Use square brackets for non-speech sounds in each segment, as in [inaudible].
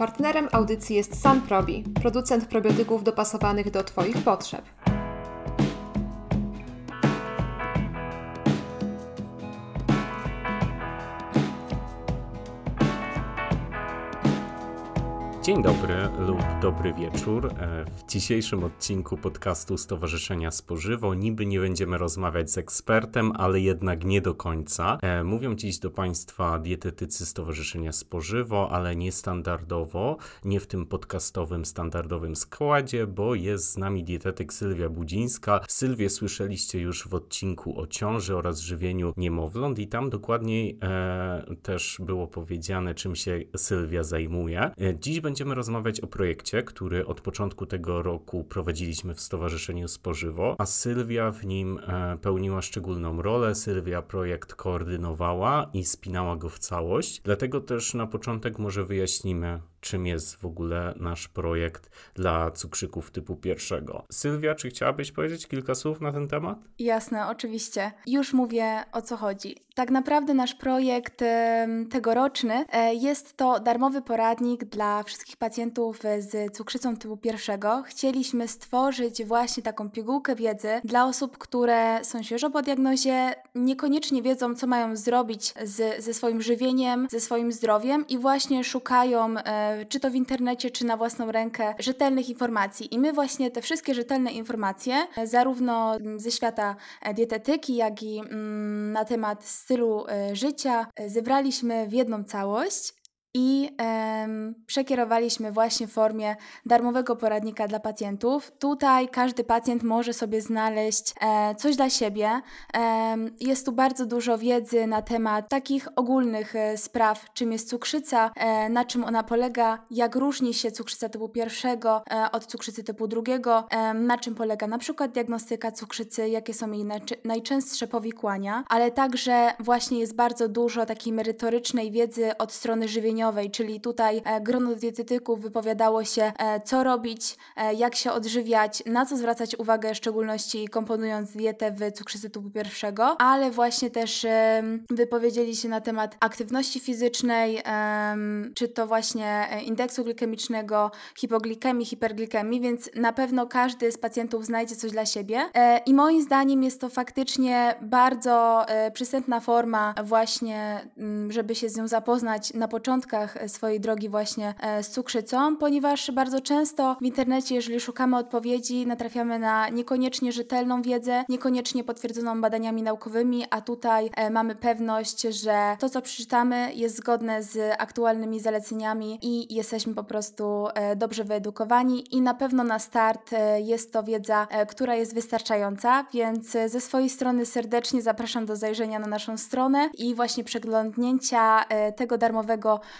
Partnerem audycji jest Sunprobi, producent probiotyków dopasowanych do Twoich potrzeb. Dzień dobry lub dobry wieczór. E, w dzisiejszym odcinku podcastu Stowarzyszenia Spożywo niby nie będziemy rozmawiać z ekspertem, ale jednak nie do końca. E, mówią dziś do Państwa dietetycy Stowarzyszenia Spożywo, ale niestandardowo, nie w tym podcastowym, standardowym składzie, bo jest z nami dietetyk Sylwia Budzińska. Sylwię słyszeliście już w odcinku o ciąży oraz żywieniu niemowląt i tam dokładniej e, też było powiedziane, czym się Sylwia zajmuje. E, dziś będzie będziemy rozmawiać o projekcie, który od początku tego roku prowadziliśmy w Stowarzyszeniu Spożywo, a Sylwia w nim e, pełniła szczególną rolę. Sylwia projekt koordynowała i spinała go w całość. Dlatego też na początek może wyjaśnimy, czym jest w ogóle nasz projekt dla cukrzyków typu pierwszego. Sylwia, czy chciałabyś powiedzieć kilka słów na ten temat? Jasne, oczywiście. Już mówię o co chodzi. Tak naprawdę nasz projekt tegoroczny e, jest to darmowy poradnik dla wszystkich pacjentów z cukrzycą typu pierwszego. Chcieliśmy stworzyć właśnie taką pigułkę wiedzy dla osób, które są świeżo po diagnozie, niekoniecznie wiedzą, co mają zrobić z, ze swoim żywieniem, ze swoim zdrowiem i właśnie szukają e, czy to w internecie, czy na własną rękę, rzetelnych informacji. I my właśnie te wszystkie rzetelne informacje, zarówno ze świata dietetyki, jak i mm, na temat stylu e, życia, zebraliśmy w jedną całość i em, przekierowaliśmy właśnie w formie darmowego poradnika dla pacjentów. Tutaj każdy pacjent może sobie znaleźć e, coś dla siebie. E, jest tu bardzo dużo wiedzy na temat takich ogólnych e, spraw, czym jest cukrzyca, e, na czym ona polega, jak różni się cukrzyca typu pierwszego e, od cukrzycy typu drugiego, na czym polega na przykład diagnostyka cukrzycy, jakie są jej najczęstsze powikłania, ale także właśnie jest bardzo dużo takiej merytorycznej wiedzy od strony żywieniowej czyli tutaj e, grono dietetyków wypowiadało się, e, co robić, e, jak się odżywiać, na co zwracać uwagę, w szczególności komponując dietę w cukrzycy typu pierwszego, ale właśnie też wypowiedzieli się na temat aktywności fizycznej, czy to właśnie indeksu glikemicznego, hipoglikemii, hiperglikemii, więc na pewno każdy z pacjentów znajdzie coś dla siebie. I moim zdaniem jest to faktycznie bardzo przystępna forma właśnie, mm, żeby się z nią zapoznać na początku początkach swojej drogi właśnie e, z cukrzycą, ponieważ bardzo często w internecie, jeżeli szukamy odpowiedzi, natrafiamy na niekoniecznie rzetelną wiedzę, niekoniecznie potwierdzoną badaniami naukowymi, a tutaj e, mamy pewność, że to, co przeczytamy, jest zgodne z aktualnymi zaleceniami i jesteśmy po prostu e, dobrze wyedukowani i na pewno na start jest to wiedza, która jest wystarczająca, więc ze swojej strony serdecznie zapraszam do zajrzenia na naszą stronę i właśnie przeglądnięcia tego darmowego E,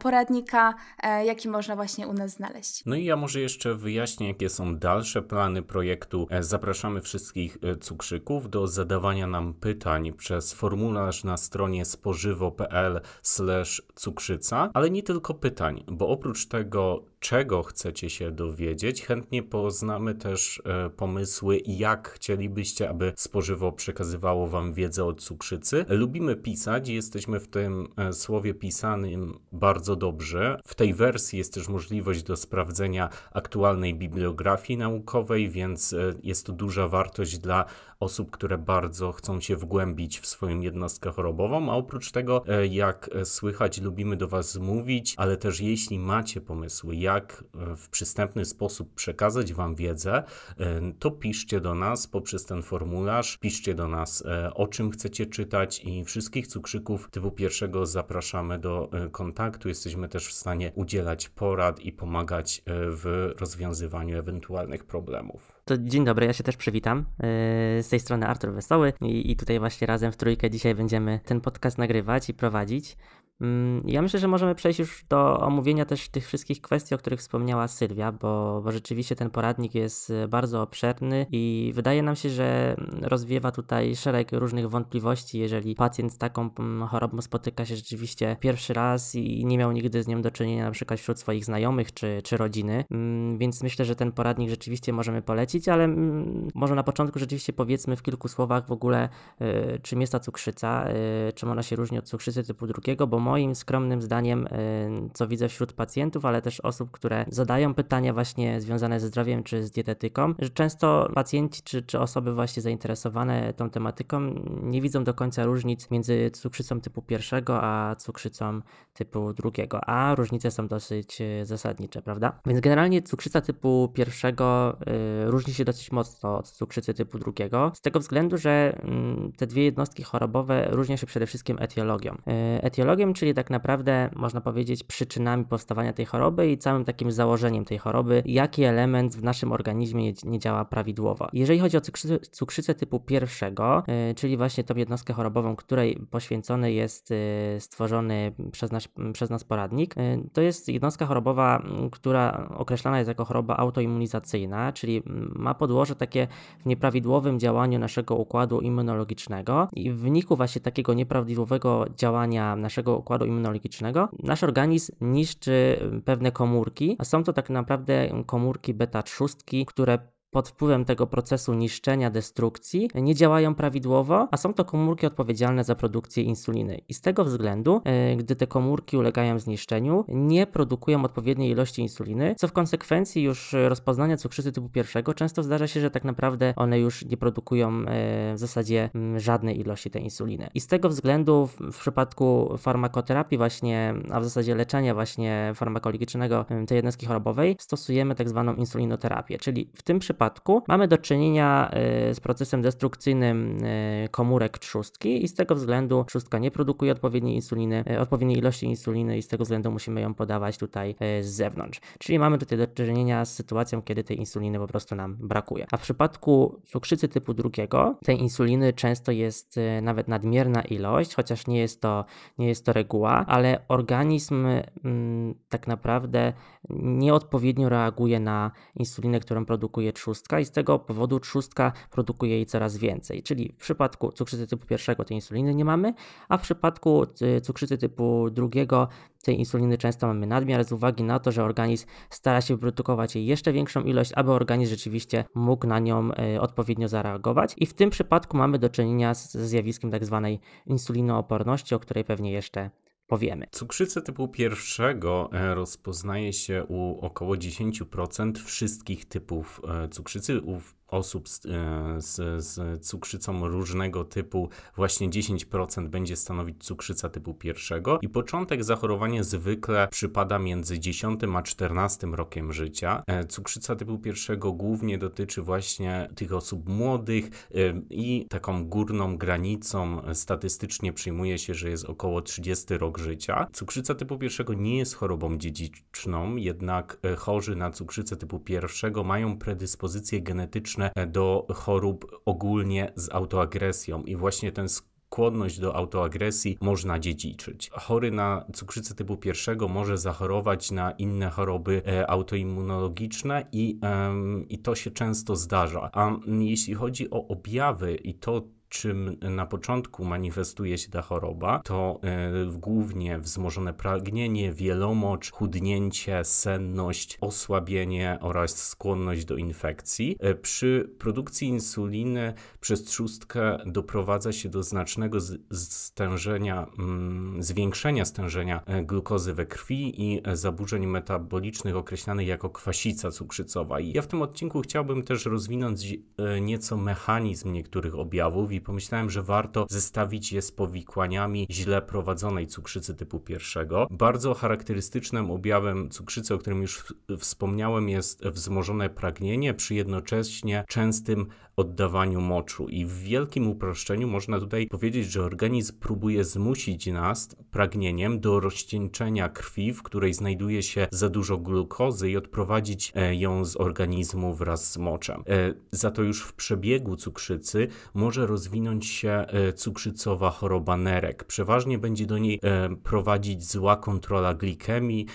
poradnika, e, jaki można właśnie u nas znaleźć. No i ja może jeszcze wyjaśnię, jakie są dalsze plany projektu. E, zapraszamy wszystkich cukrzyków do zadawania nam pytań przez formularz na stronie spożywo.pl/cukrzyca, ale nie tylko pytań, bo oprócz tego czego chcecie się dowiedzieć. Chętnie poznamy też e, pomysły, jak chcielibyście, aby spożywo przekazywało Wam wiedzę o cukrzycy. Lubimy pisać, jesteśmy w tym e, słowie pisanym bardzo dobrze. W tej wersji jest też możliwość do sprawdzenia aktualnej bibliografii naukowej, więc e, jest to duża wartość dla osób, które bardzo chcą się wgłębić w swoją jednostkę chorobową, a oprócz tego, jak słychać, lubimy do Was mówić, ale też jeśli macie pomysły, jak e, w przystępny sposób przekazać Wam wiedzę, e, to piszcie do nas poprzez ten formularz, piszcie do nas o czym chcecie czytać i wszystkich cukrzyków typu pierwszego zapraszamy do kontaktu. Jesteśmy też w stanie udzielać porad i pomagać w rozwiązywaniu ewentualnych problemów. To dzień dobry, ja się też przywitam. Yy, z tej strony Artur Wesoły i, i tutaj właśnie razem w trójkę dzisiaj będziemy ten podcast nagrywać i prowadzić. Mm, ja myślę, że możemy przejść już do omówienia też tych wszystkich kwestii, o których wspomniała Sylwia, bo, bo rzeczywiście ten poradnik jest e, bardzo obszerny i wydaje nam się, że rozwiewa tutaj szereg różnych wątpliwości, jeżeli pacjent z taką mm, chorobą spotyka się rzeczywiście pierwszy raz i nie miał nigdy z nią do czynienia na przykład wśród swoich znajomych czy, czy rodziny, mm, więc myślę, że ten poradnik rzeczywiście możemy polecić. Ale mm, może na początku rzeczywiście powiedzmy w kilku słowach w ogóle, y, czym jest ta cukrzyca, y, czym ona się różni od cukrzycy typu drugiego, bo moim skromnym zdaniem, co widzę wśród pacjentów, ale też osób, które zadają pytania właśnie związane ze zdrowiem czy z dietetyką, że często pacjenci czy, czy osoby właśnie zainteresowane tą tematyką nie widzą do końca różnic między cukrzycą typu pierwszego a cukrzycą typu drugiego, a różnice są dosyć zasadnicze, prawda? Więc generalnie cukrzyca typu pierwszego y, różni się dosyć mocno od cukrzycy typu drugiego, z tego względu, że y, te dwie jednostki chorobowe różnią się przede wszystkim etiologią. Y, etiologią, czyli tak naprawdę można powiedzieć przyczynami powstawania tej choroby i całym takim założeniem tej choroby, jaki element w naszym organizmie nie, działa prawidłowo. Jeżeli chodzi o cukrzycę, typu pierwszego, y, czyli właśnie tą jednostkę chorobową, której poświęcony jest y, stworzony przez nas, przez nas poradnik, to jest jednostka chorobowa, która określana jest jako choroba autoimmunizacyjna, czyli ma podłoże takie w nieprawidłowym działaniu naszego układu immunologicznego i w wyniku właśnie takiego nieprawidłowego działania naszego układu immunologicznego nasz organizm niszczy pewne komórki, a są to tak naprawdę komórki beta-trzustki, które pod wpływem tego procesu niszczenia, destrukcji nie działają prawidłowo, a są to komórki odpowiedzialne za produkcję insuliny. I z tego względu, e, gdy te komórki ulegają zniszczeniu, nie produkują odpowiedniej ilości insuliny, co w konsekwencji już rozpoznania cukrzycy typu pierwszego często zdarza się, że tak naprawdę one już nie produkują e, w zasadzie żadnej ilości tej insuliny. I z tego względu w przypadku farmakoterapii właśnie, a w zasadzie leczenia właśnie farmakologicznego tej jednostki chorobowej stosujemy tak zwaną insulinoterapię, czyli w tym przypadku przypadku mamy do czynienia y, z procesem destrukcyjnym y, komórek trzustki i z tego względu trzustka nie produkuje odpowiedniej insuliny, y, odpowiedniej ilości insuliny i z tego względu musimy ją podawać tutaj z zewnątrz. Czyli mamy tutaj do czynienia z sytuacją, kiedy tej insuliny po prostu nam brakuje. A w przypadku cukrzycy typu drugiego tej insuliny często jest nawet nadmierna ilość, chociaż nie jest to, nie jest to reguła, ale organizm mm, tak naprawdę nieodpowiednio reaguje na insulinę, którą produkuje trzustka trzustka i z tego powodu trzustka produkuje jej coraz więcej. Czyli w przypadku cukrzycy typu pierwszego tej insuliny nie mamy, a w przypadku y, cukrzycy typu drugiego tej insuliny często mamy nadmiar z uwagi na to, że organizm stara się wyprodukować jej jeszcze większą ilość, aby organizm rzeczywiście mógł na nią y, odpowiednio zareagować. I w tym przypadku mamy do czynienia z zjawiskiem tak zwanej insulinooporności, o której pewnie jeszcze powiemy. Cukrzycę typu pierwszego e, rozpoznaje się u około 10% wszystkich typów e, cukrzycy. U osób z, e, z, z, cukrzycą różnego typu właśnie 10% będzie stanowić cukrzyca typu pierwszego i początek zachorowania zwykle przypada między 10 a 14 rokiem życia. E, cukrzyca typu pierwszego głównie dotyczy właśnie tych osób młodych e, i taką górną granicą statystycznie przyjmuje się, że jest około 30 rok życia. Cukrzyca typu pierwszego nie jest chorobą dziedziczną, jednak chorzy na cukrzycę typu pierwszego mają predyspozycje genetyczne do chorób ogólnie z autoagresją i właśnie ten skłonność do autoagresji można dziedziczyć. Chory na cukrzycę typu pierwszego może zachorować na inne choroby e, autoimmunologiczne i, i to się często zdarza. A jeśli chodzi o objawy i to, czym na początku manifestuje się ta choroba, to y, głównie wzmożone pragnienie, wielomocz, chudnięcie, senność, osłabienie oraz skłonność do infekcji. Y, przy produkcji insuliny przez trzustkę doprowadza się do znacznego stężenia, y, zwiększenia stężenia e, glukozy we krwi i zaburzeń metabolicznych określanych jako kwasica cukrzycowa. I ja w tym odcinku chciałbym też rozwinąć nieco mechanizm niektórych objawów i pomyślałem, że warto zestawić je z powikłaniami źle prowadzonej cukrzycy typu pierwszego. Bardzo charakterystycznym objawem cukrzycy, o którym już wspomniałem, jest wzmożone pragnienie przy jednocześnie częstym oddawaniu moczu. I w wielkim uproszczeniu można tutaj powiedzieć, że organizm próbuje zmusić nas pragnieniem do rozcieńczenia krwi, w której znajduje się za dużo glukozy i odprowadzić e, ją z organizmu wraz z moczem. E, za to już w przebiegu cukrzycy może rozwinąć się cukrzycowa choroba nerek. Przeważnie będzie do niej prowadzić zła kontrola glikemii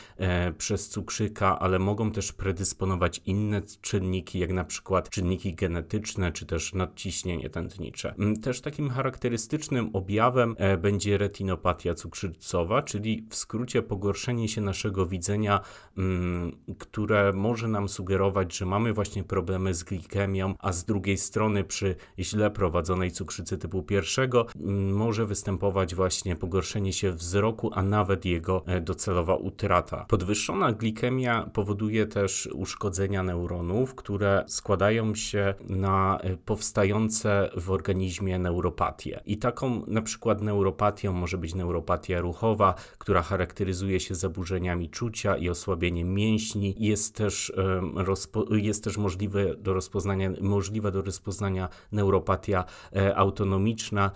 przez cukrzyka, ale mogą też predysponować inne czynniki, jak na przykład czynniki genetyczne, czy też nadciśnienie tętnicze. Mm, też takim charakterystycznym objawem będzie retinopatia cukrzycowa, czyli w skrócie pogorszenie się naszego widzenia, mm, które może nam sugerować, że mamy właśnie problemy z glikemią, a z drugiej strony przy źle prowadzonej cukrzycy typu pierwszego mm, może występować właśnie pogorszenie się wzroku, a nawet jego e, docelowa utrata. Podwyższona glikemia powoduje też uszkodzenia neuronów, które składają się na e, powstające w organizmie neuropatie. I taką na przykład neuropatią może być neuropatia ruchowa, która charakteryzuje się zaburzeniami czucia i osłabieniem mięśni. Jest też, jest też możliwe do rozpoznania, możliwa do rozpoznania neuropatia e, autonomiczna,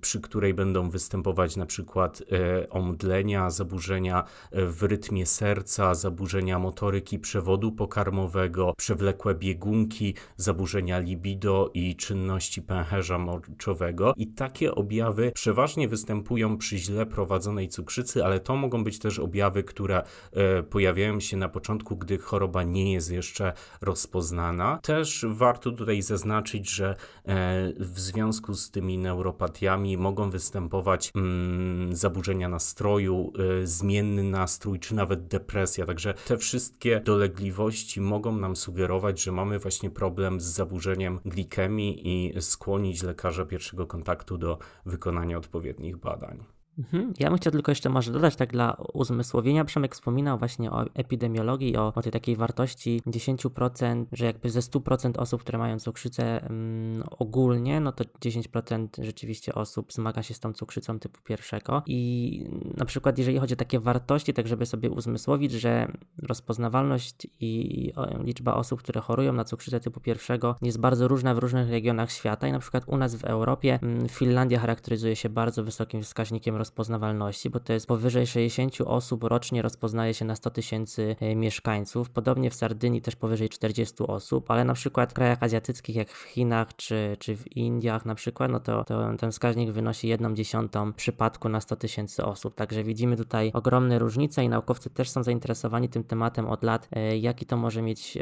przy której będą występować na przykład e, omdlenia, zaburzenia e, w rytmie serca, zaburzenia motoryki przewodu pokarmowego, przewlekłe biegunki, zaburzenia libido i czynności pęcherza moczowego. I takie objawy przeważnie występują przy źle prowadzonej cukrzycy, ale to mogą być też objawy, które e, pojawiają się na początku, gdy choroba nie jest jeszcze rozpoznana. Też warto tutaj zaznaczyć, że w związku z tymi neuropatiami, mogą występować mm, zaburzenia nastroju, y, zmienny nastrój, czy nawet depresja. Także te wszystkie dolegliwości mogą nam sugerować, że mamy właśnie problem z zaburzeniem glikemii i skłonić lekarza pierwszego kontaktu do wykonania odpowiednich badań. Mhm. Ja bym chciał tylko jeszcze może dodać tak dla uzmysłowienia. Przemek wspominał właśnie o epidemiologii, o, o tej takiej wartości 10%, że jakby ze 100% osób, które mają cukrzycę mm, ogólnie, no to 10% rzeczywiście osób zmaga się z tą cukrzycą typu pierwszego. I na przykład jeżeli chodzi o takie wartości, tak żeby sobie uzmysłowić, że rozpoznawalność i liczba osób, które chorują na cukrzycę typu pierwszego jest bardzo różna w różnych regionach świata i na przykład u nas w Europie mm, Finlandia charakteryzuje się bardzo wysokim wskaźnikiem rozpoznawalności, bo to jest powyżej 60 osób rocznie rozpoznaje się na 100 tysięcy e, mieszkańców. Podobnie w Sardynii też powyżej 40 osób, ale na przykład w krajach azjatyckich jak w Chinach czy, czy w Indiach na przykład, no to, to ten wskaźnik wynosi 1 dziesiątą przypadku na 100 tysięcy osób. Także widzimy tutaj ogromne różnice i naukowcy też są zainteresowani tym tematem od lat, e, jaki to może mieć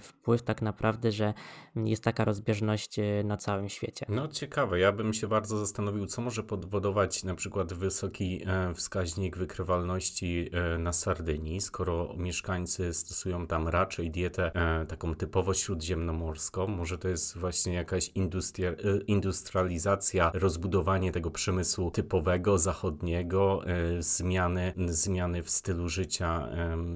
wpływ tak naprawdę, że jest taka rozbieżność e, na całym świecie. No ciekawe, ja bym się bardzo zastanowił, co może powodować na na przykład wysoki e, wskaźnik wykrywalności e, na Sardynii, skoro mieszkańcy stosują tam raczej dietę e, taką typowo śródziemnomorską. Może to jest właśnie jakaś industrializacja, rozbudowanie tego przemysłu typowego, zachodniego, zmiany, zmiany w stylu życia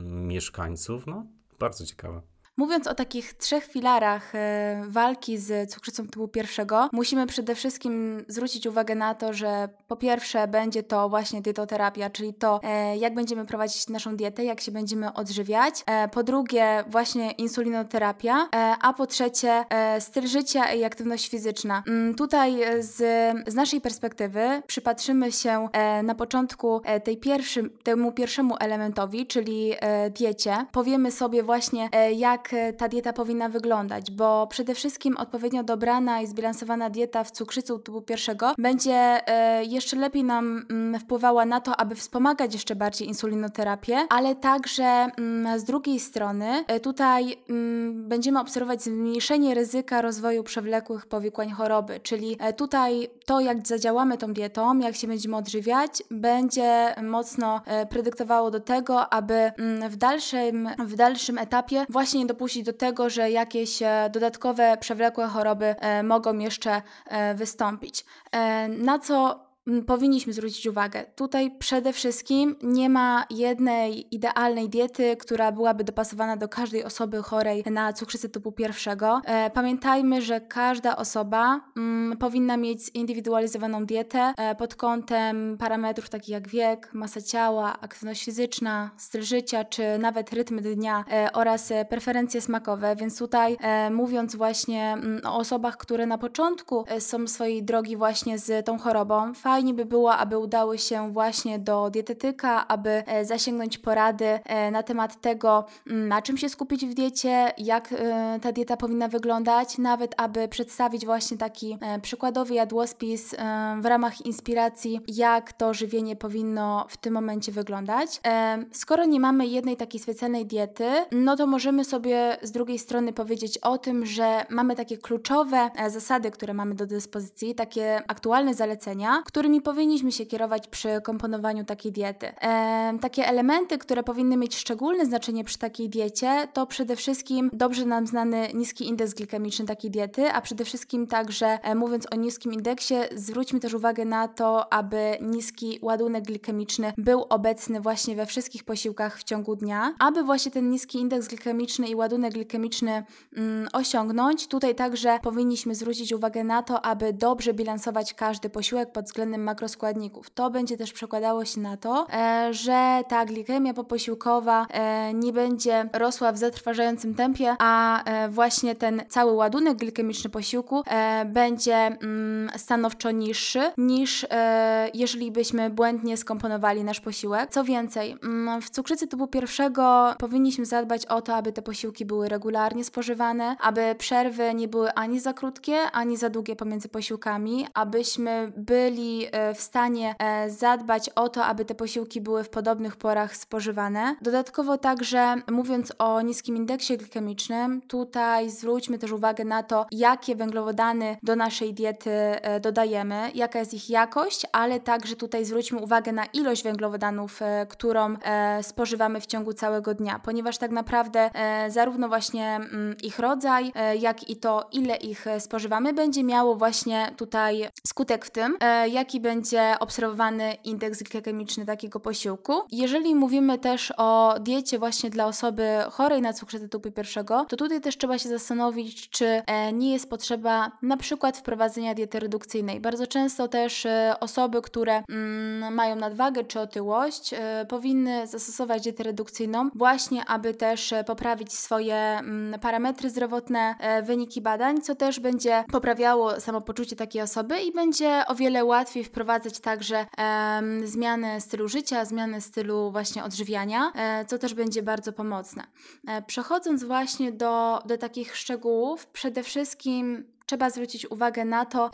mieszkańców. No, bardzo ciekawe. Mówiąc o takich trzech filarach e, walki z cukrzycą typu pierwszego, musimy przede wszystkim zwrócić uwagę na to, że po pierwsze będzie to właśnie dietoterapia, czyli to, e, jak będziemy prowadzić naszą dietę, jak się będziemy odżywiać. E, po drugie, właśnie insulinoterapia, a po trzecie, styl życia i aktywność fizyczna. Mm, tutaj z, z naszej perspektywy przypatrzymy się na początku tej pierwszym, temu pierwszemu elementowi, czyli diecie. Powiemy sobie właśnie, jak E, ta dieta powinna wyglądać, bo przede wszystkim odpowiednio dobrana i zbilansowana dieta w cukrzycy typu pierwszego będzie e, jeszcze lepiej nam mm, wpływała na to, aby wspomagać jeszcze bardziej insulinoterapię, ale także mm, z drugiej strony e, tutaj mm, będziemy obserwować zmniejszenie ryzyka rozwoju przewlekłych powikłań choroby, czyli tutaj to, jak zadziałamy tą dietą, jak się będziemy odżywiać, będzie mocno predyktowało do tego, aby w dalszym, w dalszym etapie właśnie nie dopuścić do tego, że jakieś e, dodatkowe przewlekłe choroby e, mogą jeszcze e, wystąpić. Na co powinniśmy zwrócić uwagę. Tutaj przede wszystkim nie ma jednej idealnej diety, która byłaby dopasowana do każdej osoby chorej na cukrzycę typu pierwszego. E, pamiętajmy, że każda osoba powinna mieć zindywidualizowaną dietę e, pod kątem parametrów takich jak wiek, masa ciała, aktywność fizyczna, styl życia, czy nawet rytm dnia e, oraz preferencje smakowe, więc tutaj mówiąc właśnie o osobach, które na początku są swojej drogi właśnie z tą chorobą, fajnie fajnie by było, aby udały się właśnie do dietetyka, aby e, zasięgnąć porady e, na temat tego, mm, na czym się skupić w diecie, jak e, ta dieta powinna wyglądać, nawet aby przedstawić właśnie taki przykładowy jadłospis w ramach inspiracji, jak to żywienie powinno w tym momencie wyglądać. Skoro nie mamy jednej takiej specjalnej diety, no to możemy sobie z drugiej strony powiedzieć o tym, że mamy takie kluczowe zasady, które mamy do dyspozycji, takie aktualne zalecenia, którymi powinniśmy się kierować przy komponowaniu takiej diety. E, takie elementy, które powinny mieć szczególne znaczenie przy takiej diecie, to przede wszystkim dobrze nam znany niski indeks glikemiczny takiej diety, a przede wszystkim także e, mówiąc o niskim indeksie, zwróćmy też uwagę na to, aby niski ładunek glikemiczny był obecny właśnie we wszystkich posiłkach w ciągu dnia, aby właśnie ten niski indeks glikemiczny i ładunek glikemiczny mm, osiągnąć. Tutaj także powinniśmy zwrócić uwagę na to, aby dobrze bilansować każdy posiłek pod względem makroskładników. To będzie też przekładało się na to, e, że ta glikemia poposiłkowa e, nie będzie rosła w zatrważającym tempie, a e, właśnie ten cały ładunek glikemiczny posiłku będzie mm, stanowczo niższy niż jeżeli byśmy błędnie skomponowali nasz posiłek. Co więcej, mm, w cukrzycy typu pierwszego powinniśmy zadbać o to, aby te posiłki były regularnie spożywane, aby przerwy nie były ani za krótkie, ani za długie pomiędzy posiłkami, abyśmy byli w stanie zadbać o to, aby te posiłki były w podobnych porach spożywane. Dodatkowo także mówiąc o niskim indeksie glikemicznym, tutaj zwróćmy też uwagę na to, jakie węglowodany do naszej diety e, dodajemy, jaka jest ich jakość, ale także tutaj zwróćmy uwagę na ilość węglowodanów, e, którą e, spożywamy w ciągu całego dnia, ponieważ tak naprawdę zarówno właśnie mm, ich rodzaj, jak i to, ile ich spożywamy, będzie miało właśnie tutaj skutek w tym, jaki będzie obserwowany indeks glikemiczny takiego posiłku. Jeżeli mówimy też o diecie właśnie dla osoby chorej na cukrzycę typu pierwszego, to tutaj też trzeba się zastanowić, czy e, nie jest potrzeba na przykład wprowadzenia diety redukcyjnej. Bardzo często też e, osoby, które mm, mają nadwagę czy otyłość, e, powinny zastosować dietę redukcyjną właśnie, aby też poprawić swoje mm, parametry zdrowotne, wyniki badań, co też będzie poprawiało samopoczucie takiej osoby i będzie o wiele łatwiej wprowadzać także zmianę stylu życia, zmianę stylu właśnie odżywiania, e, co też będzie bardzo pomocne. E, przechodząc właśnie do, do takich szczegółów, przede wszystkim trzeba zwrócić uwagę na to,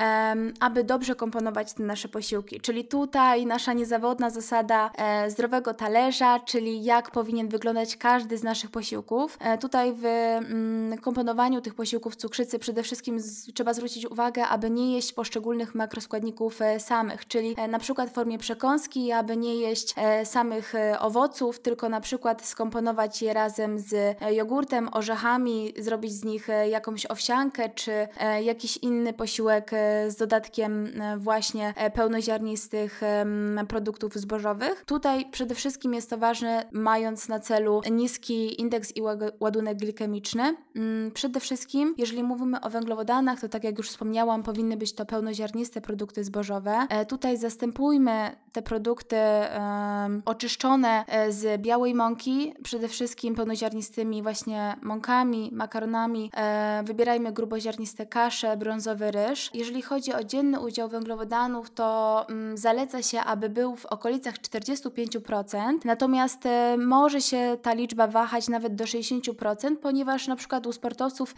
aby dobrze komponować te nasze posiłki. Czyli tutaj nasza niezawodna zasada e, zdrowego talerza, czyli jak powinien wyglądać każdy z naszych posiłków. E, tutaj w mm, komponowaniu tych posiłków cukrzycy przede wszystkim trzeba zwrócić uwagę, aby nie jeść poszczególnych makroskładników e, samych, czyli na przykład w formie przekąski, aby nie jeść samych owoców, tylko na przykład skomponować je razem z jogurtem, orzechami, zrobić z nich jakąś owsiankę czy jakiś inny posiłek e, z dodatkiem e, właśnie e, pełnoziarnistych produktów zbożowych. Tutaj przede wszystkim jest to ważne, mając na celu niski indeks i ładunek glikemiczny. Mm, przede wszystkim, jeżeli mówimy o węglowodanach, to tak jak już wspomniałam, powinny być to pełnoziarniste produkty zbożowe. Tutaj zastępujmy te produkty oczyszczone z białej mąki, przede wszystkim pełnoziarnistymi właśnie mąkami, makaronami. Wybierajmy gruboziarniste kasze, kaszę, brązowy ryż. Jeżeli chodzi o dzienny udział węglowodanów, to mm, zaleca się, aby był w okolicach 45%, natomiast e, może się ta liczba wahać nawet do 60%, ponieważ na przykład u sportowców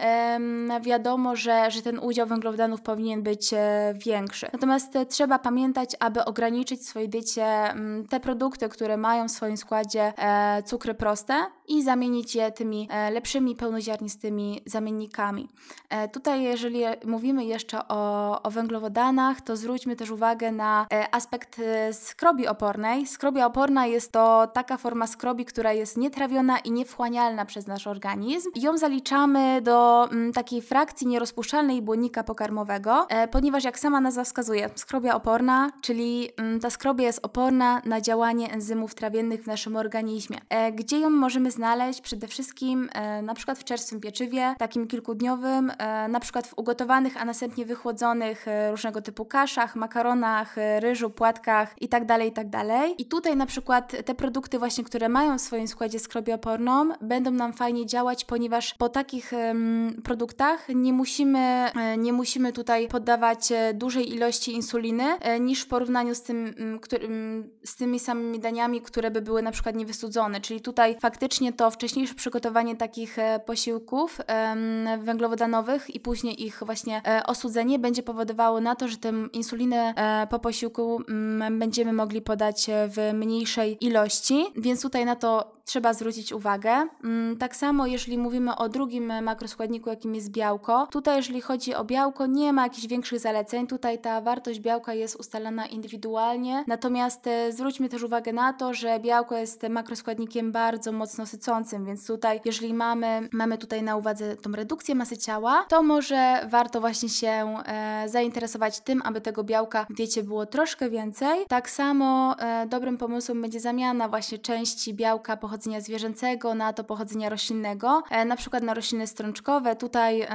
wiadomo, że, że ten udział węglowodanów powinien być e, większy. Natomiast e, trzeba pamiętać, aby ograniczyć w swojej diecie mm, te produkty, które mają w swoim składzie e, cukry proste i zamienić je tymi lepszymi, pełnoziarnistymi zamiennikami. tutaj, jeżeli mówimy jeszcze o, o węglowodanach, to zwróćmy też uwagę na e, aspekt e, skrobi opornej. Skrobia oporna jest to taka forma skrobi, która jest nietrawiona i niewchłanialna przez nasz organizm. Ją zaliczamy do m, mm, takiej frakcji nierozpuszczalnej błonnika pokarmowego, e, ponieważ jak sama nazwa wskazuje, skrobia oporna, czyli m, mm, ta skrobia jest oporna na działanie enzymów trawiennych w naszym organizmie. E, gdzie ją możemy znaleźć przede wszystkim e, na przykład w czerstwym pieczywie, takim kilkudniowym, e, na przykład w ugotowanych, a następnie wychłodzonych e, różnego typu kaszach, makaronach, e, ryżu, płatkach itd., itd. I tutaj na przykład te produkty właśnie, które mają w swoim składzie skrobię oporną, będą nam fajnie działać, ponieważ po takich produktach nie musimy, e, nie musimy tutaj poddawać dużej ilości insuliny niż w porównaniu z, tym, z tymi samymi daniami, które by były na przykład niewystudzone. Czyli tutaj faktycznie to wcześniejsze przygotowanie takich posiłków węglowodanowych i później ich właśnie e, osudzenie będzie powodowało na to, że tę insulinę e, po posiłku mm, będziemy mogli podać e, w mniejszej ilości, więc tutaj na to trzeba zwrócić uwagę. Mm, Tak samo, jeżeli mówimy o drugim makroskładniku, jakim jest białko, tutaj jeżeli chodzi o białko, nie ma jakichś większych zaleceń. Tutaj ta wartość białka jest ustalana indywidualnie. Natomiast e, zwróćmy też uwagę na to, że białko jest makroskładnikiem bardzo mocno sycącym, więc tutaj, jeżeli mamy, mamy tutaj na uwadze tą redukcję masy ciała, to może warto właśnie się e, zainteresować tym, aby tego białka w diecie było troszkę więcej. Tak samo e, dobrym pomysłem będzie zamiana właśnie części białka pochodzenia zwierzęcego na to pochodzenia roślinnego, e, na przykład na rośliny strączkowe. Tutaj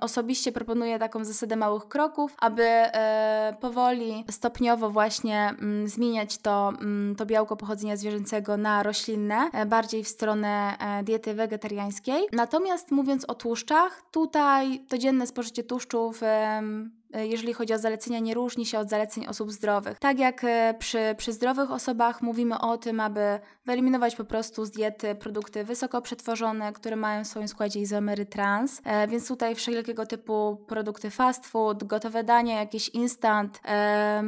osobiście proponuję taką zasadę małych kroków, aby e, powoli, stopniowo właśnie mm, zmieniać to, mm, to białko pochodzenia zwierzęcego na roślinne, e, bardziej w stronę diety wegetariańskiej. Natomiast mówiąc o tłuszczach, tutaj codzienne spożycie tłuszczów jeżeli chodzi o zalecenia, nie różni się od zaleceń osób zdrowych. Tak jak e, przy, przy zdrowych osobach mówimy o tym, aby wyeliminować po prostu z diety produkty wysoko przetworzone, które mają w swoim składzie izomery trans, e, więc tutaj wszelkiego typu produkty fast food, gotowe dania, jakieś instant,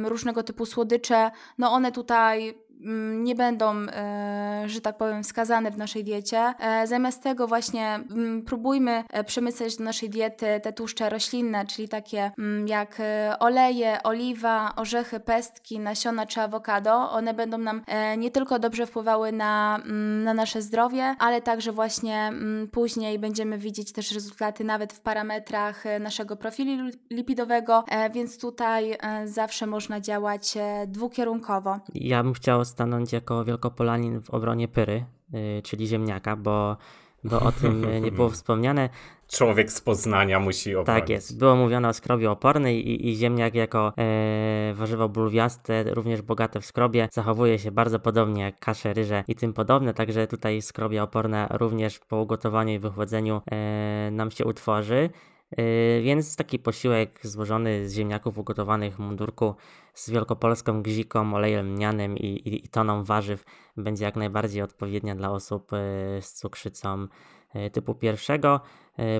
różnego typu słodycze, no one tutaj nie będą, e, że tak powiem, wskazane w naszej diecie. E, Zamiast tego właśnie mm, próbujmy e, przemycać do naszej diety te tłuszcze roślinne, czyli takie mm, jak oleje, oliwa, orzechy, pestki, nasiona czy awokado. One będą nam nie tylko dobrze wpływały na, mm, na nasze zdrowie, ale także właśnie mm, później będziemy widzieć też rezultaty nawet w parametrach naszego profilu li- lipidowego, więc tutaj zawsze można działać dwukierunkowo. Ja bym chciał stanąć jako wielkopolanin w obronie pyry, y, czyli ziemniaka, bo, bo o tym y, nie było [laughs] wspomniane. Człowiek z Poznania musi obronić. Tak jest. Było mówione o skrobie opornej i, i ziemniak jako e, warzywo bulwiaste, również bogate w skrobie, zachowuje się bardzo podobnie jak kasze, ryże i tym podobne, także tutaj skrobia oporna również po ugotowaniu i wychłodzeniu e, nam się utworzy. E, Więc taki posiłek złożony z ziemniaków ugotowanych w mundurku z wielkopolską gziką, olejem lnianym i, i, i toną warzyw będzie jak najbardziej odpowiednia dla osób e, z cukrzycą e, typu pierwszego,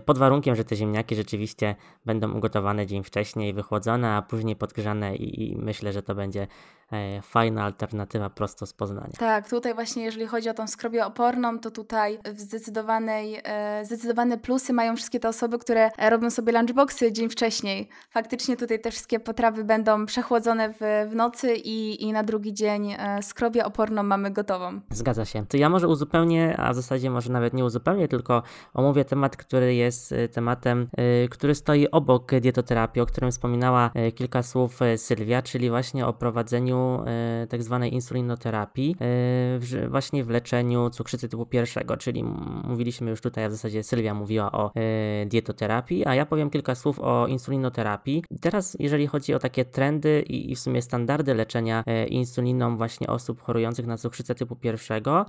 pod warunkiem, że te ziemniaki rzeczywiście będą ugotowane dzień wcześniej, wychłodzone, a później podgrzane i, i myślę, że to będzie e, fajna alternatywa prosto z Poznania. Tak, tutaj właśnie jeżeli chodzi o tą skrobię oporną, to tutaj w zdecydowanej, e, zdecydowane plusy mają wszystkie te osoby, które e, robią sobie lunchboxy dzień wcześniej. Faktycznie tutaj te wszystkie potrawy będą przechłodzone w, w nocy i, i na drugi dzień e, skrobię oporną mamy gotową. Zgadza się. To ja może uzupełnię, a w zasadzie może nawet nie uzupełnię, tylko omówię temat, który jest y, tematem, y, który stoi obok dietoterapii, o którym wspominała y, kilka słów Sylwia, czyli właśnie o prowadzeniu tak zwanej insulinoterapii, właśnie w leczeniu cukrzycy typu pierwszego, czyli mówiliśmy już tutaj, a w zasadzie Sylwia mówiła o dietoterapii, a ja powiem kilka słów o insulinoterapii. Teraz, jeżeli chodzi o takie trendy i, w sumie standardy leczenia insuliną właśnie osób chorujących na cukrzycę typu pierwszego,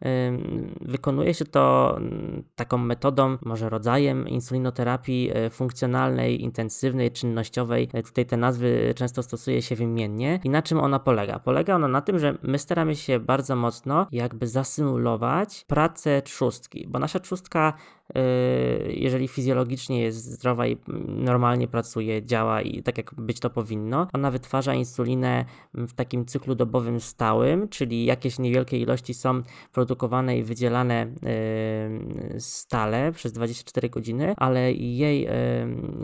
wykonuje się to mm, taką metodą, może rodzajem insulinoterapii e, funkcjonalnej, intensywnej, czynnościowej. E, Tutaj te nazwy często stosuje się wymiennie. I na czym ona polega? Polega ona na tym, że my staramy się bardzo mocno jakby zasymulować pracę trzustki, bo nasza trzustka Yy, jeżeli fizjologicznie jest zdrowa i normalnie pracuje, działa i tak jak być to powinno, ona wytwarza insulinę w takim cyklu dobowym stałym, czyli jakieś niewielkie ilości są produkowane i wydzielane stale przez 24 godziny, ale jej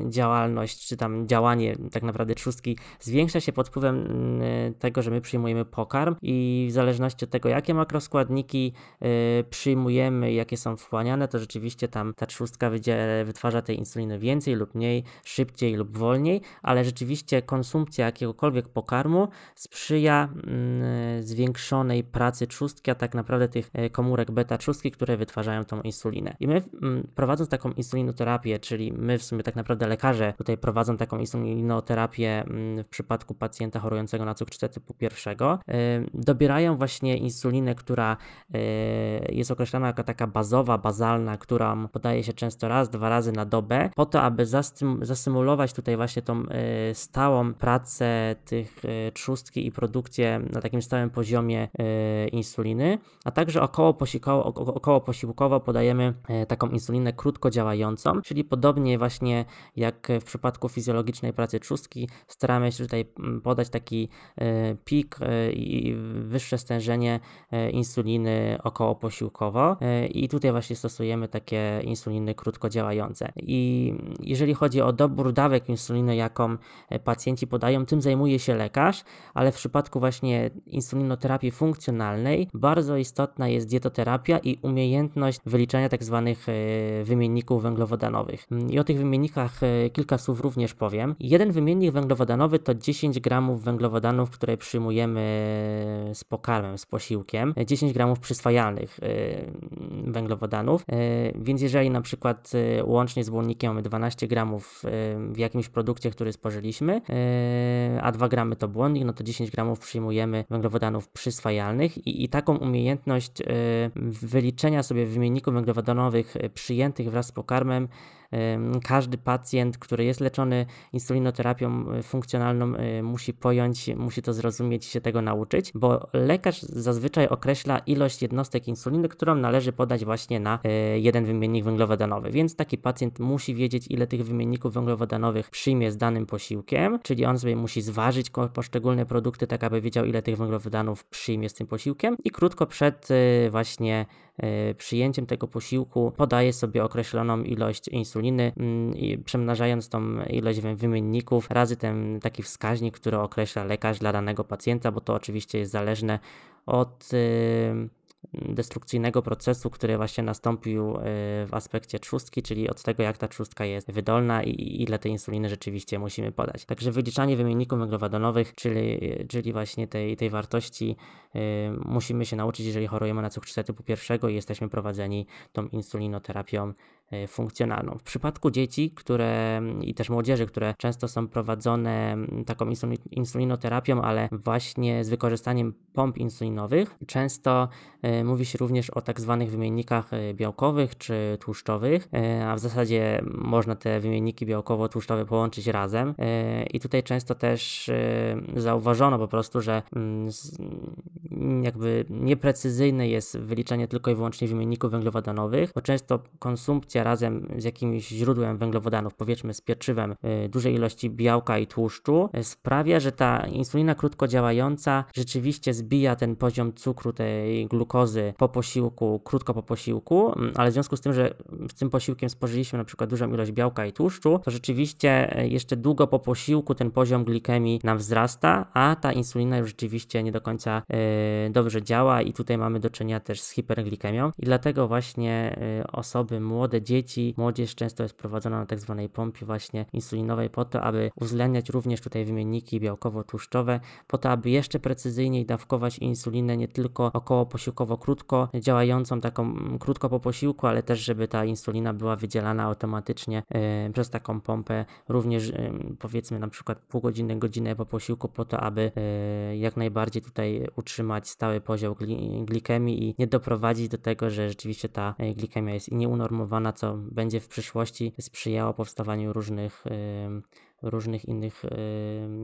działalność, czy tam działanie tak naprawdę trzustki zwiększa się pod wpływem yy, tego, że my przyjmujemy pokarm i w zależności od tego, jakie makroskładniki yy, przyjmujemy, jakie są wchłaniane, to rzeczywiście tam ta trzustka wytwarza tej insuliny więcej lub mniej, szybciej lub wolniej, ale rzeczywiście konsumpcja jakiegokolwiek pokarmu sprzyja mm, zwiększonej pracy trzustki, a tak naprawdę tych e, komórek beta trzustki, które wytwarzają tą insulinę. I my mm, prowadząc taką insulinoterapię, czyli my w sumie tak naprawdę lekarze tutaj prowadzą taką insulinoterapię mm, w przypadku pacjenta chorującego na cukrzycę typu pierwszego, e, dobierają właśnie insulinę, która e, jest określana jako taka bazowa, bazalna, która podaje się często raz, dwa razy na dobę, po to, aby zasymulować tutaj właśnie tą stałą pracę tych trzustki i produkcję na takim stałym poziomie insuliny, a także około, posiłkowo, około posiłkowo podajemy taką insulinę krótko działającą, czyli podobnie właśnie jak w przypadku fizjologicznej pracy trzustki, staramy się tutaj mm, podać taki e, pik e, i wyższe stężenie e, insuliny około posiłkowo i tutaj właśnie stosujemy takie insuliny krótko działające. I jeżeli chodzi o dobór dawek insuliny, jaką pacjenci podają, tym zajmuje się lekarz, ale w przypadku właśnie insulinoterapii funkcjonalnej bardzo istotna jest dietoterapia i umiejętność wyliczania tak zwanych wymienników węglowodanowych. I o tych wymiennikach e, kilka słów również powiem. Jeden wymiennik węglowodanowy to 10 gramów węglowodanów, które przyjmujemy z pokarmem, z posiłkiem. 10 gramów przyswajalnych e, węglowodanów, e, więc jeżeli na przykład łącznie z błonnikiem mamy 12 gramów w jakimś produkcie, który spożyliśmy, a 2 gramy to błonnik, no to 10 gramów przyjmujemy węglowodanów przyswajalnych i, i taką umiejętność wyliczenia sobie wymienników węglowodanowych przyjętych wraz z pokarmem każdy pacjent, który jest leczony insulinoterapią e, funkcjonalną, e, musi pojąć, musi to zrozumieć i się tego nauczyć, bo lekarz zazwyczaj określa ilość jednostek insuliny, którą należy podać właśnie na e, jeden wymiennik węglowodanowy. Więc taki pacjent musi wiedzieć, ile tych wymienników węglowodanowych przyjmie z danym posiłkiem, czyli on sobie musi zważyć poszczególne produkty, tak aby wiedział, ile tych węglowodanów przyjmie z tym posiłkiem i krótko przed właśnie przyjęciem tego posiłku podaje sobie określoną ilość insuliny insuliny, mm, przemnażając tą ilość wymienników razy ten taki wskaźnik, który określa lekarz dla danego pacjenta, bo to oczywiście jest zależne od destrukcyjnego procesu, który właśnie nastąpił y, w aspekcie trzustki, czyli od tego, jak ta trzustka jest wydolna i ile tej insuliny rzeczywiście musimy podać. Także wyliczanie wymienników węglowodanowych, czyli, czyli właśnie tej, tej wartości y, musimy się nauczyć, jeżeli chorujemy na cukrzycę typu pierwszego i jesteśmy prowadzeni tą insulinoterapią y, funkcjonalną. W przypadku dzieci, które i też młodzieży, które często są prowadzone taką insulinoterapią, ale właśnie z wykorzystaniem pomp insulinowych, często Mówi się również o tak zwanych wymiennikach e, białkowych czy tłuszczowych, e, a w zasadzie można te wymienniki białkowo-tłuszczowe połączyć razem. E, I tutaj często też zauważono po prostu, że mm, jakby nieprecyzyjne jest wyliczenie tylko i wyłącznie wymienników węglowodanowych, bo często konsumpcja razem z jakimś źródłem węglowodanów, powiedzmy z pieczywem, dużej ilości białka i tłuszczu, sprawia, że ta insulina krótko działająca rzeczywiście zbija ten poziom cukru, tej glukozy po posiłku, krótko po posiłku, mm, ale w związku z tym, że z tym posiłkiem spożyliśmy na przykład dużą ilość białka i tłuszczu, to rzeczywiście e, jeszcze długo po posiłku ten poziom glikemii nam wzrasta, a ta insulina już rzeczywiście nie do końca e, dobrze działa i tutaj mamy do czynienia też z hiperglikemią. I dlatego właśnie e, osoby młode, dzieci, młodzież często jest prowadzona na tak zwanej pompie właśnie insulinowej po to, aby uwzględniać również tutaj wymienniki białkowo-tłuszczowe, po to, aby jeszcze precyzyjniej dawkować insulinę nie tylko około posiłkowo krótko działającą, taką krótko po posiłku, ale też, żeby ta insulina była wydzielana automatycznie e, przez taką pompę, również e, powiedzmy na przykład pół godziny, godzinę po posiłku, po to, aby e, jak najbardziej tutaj utrzymać stały poziom glikemii i nie doprowadzić do tego, że rzeczywiście ta glikemia jest nieunormowana, co będzie w przyszłości sprzyjało powstawaniu różnych różnych innych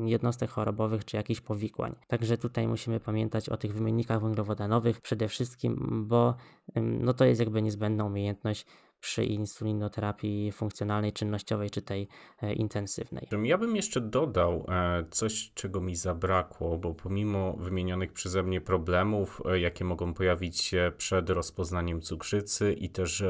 jednostek chorobowych czy jakichś powikłań. Także tutaj musimy pamiętać o tych wymiennikach węglowodanowych przede wszystkim, bo no to jest jakby niezbędna umiejętność przy insulinoterapii funkcjonalnej, czynnościowej czy tej e, intensywnej. Ja bym jeszcze dodał e, coś, czego mi zabrakło, bo pomimo wymienionych przeze mnie problemów, e, jakie mogą pojawić się przed rozpoznaniem cukrzycy i też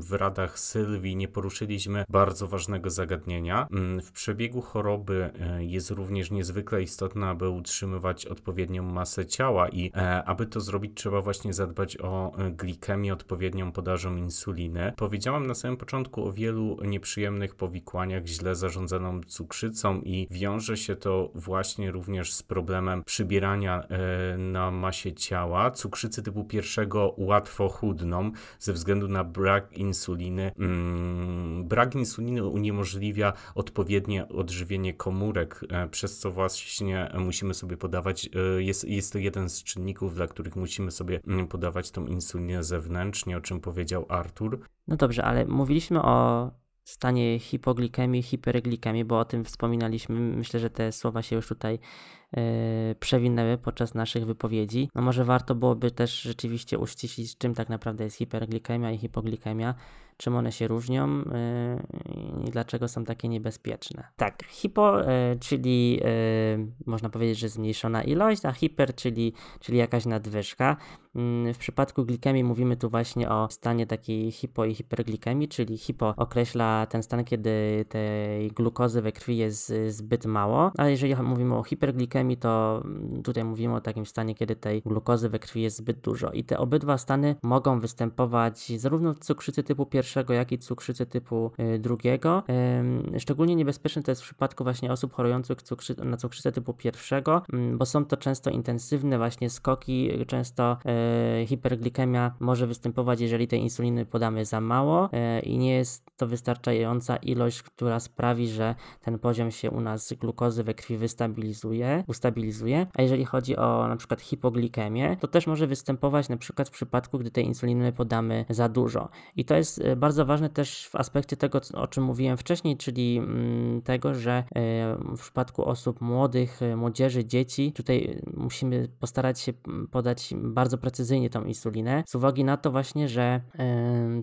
w radach Sylwii nie poruszyliśmy bardzo ważnego zagadnienia. Mm, w przebiegu choroby jest również niezwykle istotne, aby utrzymywać odpowiednią masę ciała i aby to zrobić trzeba właśnie zadbać o glikemię, odpowiednią podażą insuliny insuliny. Powiedziałam na samym początku o wielu nieprzyjemnych powikłaniach, źle zarządzaną cukrzycą i wiąże się to właśnie również z problemem przybierania e, na masie ciała. Cukrzycy typu pierwszego łatwo chudną ze względu na brak insuliny. Mm, brak insuliny uniemożliwia odpowiednie odżywienie komórek, e, przez co właśnie musimy sobie podawać, e, jest, jest to jeden z czynników, dla których musimy sobie mm, podawać tą insulinę zewnętrznie, o czym powiedział Artur. No dobrze, ale mówiliśmy o stanie hipoglikemii, hiperglikemii, bo o tym wspominaliśmy. Myślę, że te słowa się już tutaj yy, przewinęły podczas naszych wypowiedzi. No może warto byłoby też rzeczywiście uściślić, czym tak naprawdę jest hiperglikemia i hipoglikemia czym one się różnią yy, i dlaczego są takie niebezpieczne. Tak, hipo, yy, czyli yy, można powiedzieć, że zmniejszona ilość, a hiper, czyli, czyli jakaś nadwyżka. Mm, w przypadku glikemii mówimy tu właśnie o stanie takiej hipo i hiperglikemii, czyli hipo określa ten stan, kiedy tej glukozy we krwi jest zbyt mało, a jeżeli mówimy o hiperglikemii, to tutaj mówimy o takim stanie, kiedy tej glukozy we krwi jest zbyt dużo. I te obydwa stany mogą występować zarówno w cukrzycy typu pierwszego, jak i cukrzycy typu y, drugiego. Szczególnie niebezpieczne to jest w przypadku właśnie osób chorujących cukrzy na cukrzycę typu pierwszego, mm, bo są to często intensywne właśnie skoki, często y, hiperglikemia może występować, jeżeli tej insuliny podamy za mało y, i nie jest to wystarczająca ilość, która sprawi, że ten poziom się u nas glukozy we krwi wystabilizuje, ustabilizuje. A jeżeli chodzi o na przykład hipoglikemię, to też może występować na przykład w przypadku, gdy tej insuliny podamy za dużo. I to jest bardzo ważne też w aspekcie tego, o czym mówiłem wcześniej, czyli mm, tego, że e, w przypadku osób młodych, e, młodzieży, dzieci, tutaj musimy postarać się podać bardzo precyzyjnie tą insulinę, z uwagi na to właśnie, że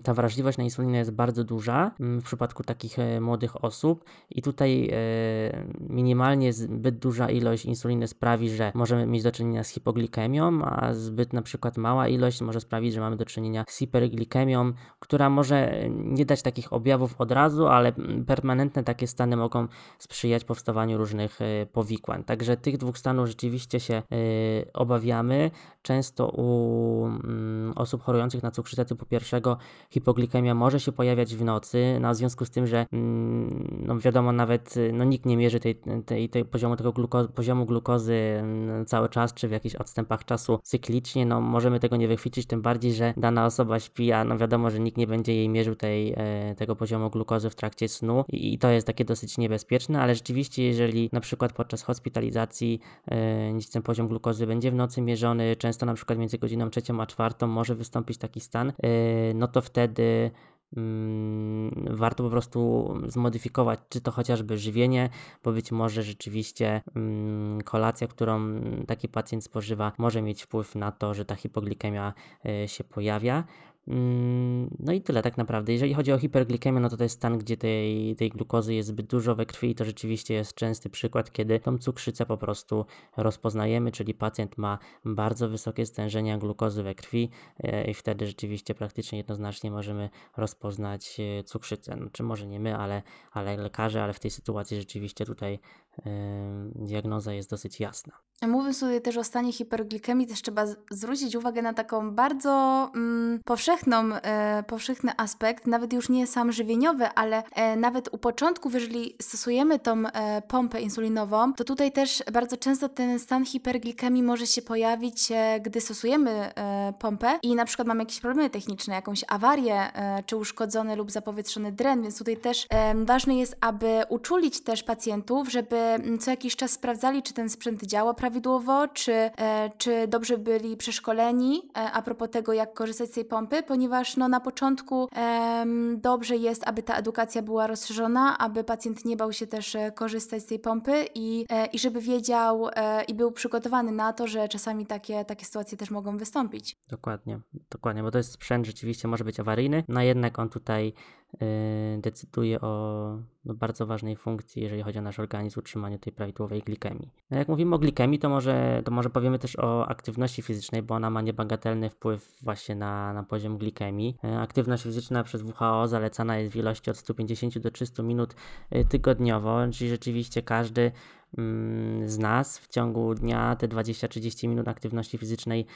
ta wrażliwość na insulinę jest bardzo duża w przypadku takich e, młodych osób i tutaj minimalnie zbyt duża ilość insuliny sprawi, że możemy mieć do czynienia z hipoglikemią, a zbyt na przykład mała ilość może sprawić, że mamy do czynienia z hiperglikemią, która może nie dać takich objawów od razu, ale permanentne takie stany mogą sprzyjać powstawaniu różnych e, powikłań. Także tych dwóch stanów rzeczywiście się e, obawiamy. Często u mm, osób chorujących na cukrzycę typu pierwszego hipoglikemia może się pojawiać w nocy, no, w związku z tym, że mm, no wiadomo, nawet no, nikt nie mierzy tej, tej, tej poziomu, tego gluko, poziomu glukozy mm, cały czas, czy w jakichś odstępach czasu cyklicznie, no możemy tego nie wychwycić, tym bardziej, że dana osoba śpi, a no wiadomo, że nikt nie będzie jej mierzył tej, e, tego poziomu glukozy w trakcie snu i to jest takie dosyć niebezpieczne, ale rzeczywiście jeżeli na przykład podczas hospitalizacji e, ten poziom glukozy będzie w nocy mierzony, często na przykład między godziną trzecią a czwartą może wystąpić taki stan, e, no to wtedy mm, warto po prostu zmodyfikować, czy to chociażby żywienie, bo być może rzeczywiście mm, kolacja, którą taki pacjent spożywa, może mieć wpływ na to, że ta hipoglikemia się pojawia. Mm, no i tyle tak naprawdę. Jeżeli chodzi o hiperglikemię, no to to jest stan, gdzie tej, tej glukozy jest zbyt dużo we krwi i to rzeczywiście jest częsty przykład, kiedy tą cukrzycę po prostu rozpoznajemy, czyli pacjent ma bardzo wysokie stężenia glukozy we krwi e, i wtedy rzeczywiście praktycznie jednoznacznie możemy rozpoznać e, cukrzycę. No, czy może nie my, ale, ale lekarze, ale w tej sytuacji rzeczywiście tutaj diagnoza jest dosyć jasna. Mówiąc tutaj też o stanie hiperglikemii, też trzeba zwrócić uwagę na taką bardzo mm, powszechną, e, powszechny aspekt, nawet już nie sam żywieniowy, ale e, nawet u początków, jeżeli stosujemy tą e, pompę insulinową, to tutaj też bardzo często ten stan hiperglikemii może się pojawić, e, gdy stosujemy e, pompę i na przykład mamy jakieś problemy techniczne, jakąś awarię, e, czy uszkodzony lub zapowietrzony dren, więc tutaj też ważne jest, aby uczulić też pacjentów, żeby Mm, co jakiś czas sprawdzali, czy ten sprzęt działa prawidłowo, czy, e, czy dobrze byli przeszkoleni e, a propos tego, jak korzystać z tej pompy, ponieważ no, na początku dobrze jest, aby ta edukacja była rozszerzona, aby pacjent nie bał się też e, korzystać z tej pompy i, i żeby wiedział i był przygotowany na to, że czasami takie, takie sytuacje też mogą wystąpić. Dokładnie, dokładnie, bo to jest sprzęt rzeczywiście może być awaryjny, no jednak on tutaj decyduje o no, bardzo ważnej funkcji, jeżeli chodzi o nasz organizm, utrzymaniu tej prawidłowej glikemii. No, jak mówimy o glikemii, to może, to może powiemy też o aktywności fizycznej, bo ona ma niebagatelny wpływ właśnie na, na poziom glikemii. Y, aktywność fizyczna przez WHO zalecana jest w ilości od 150 do 300 minut y, tygodniowo, czyli rzeczywiście każdy z nas w ciągu dnia te 20-30 minut aktywności fizycznej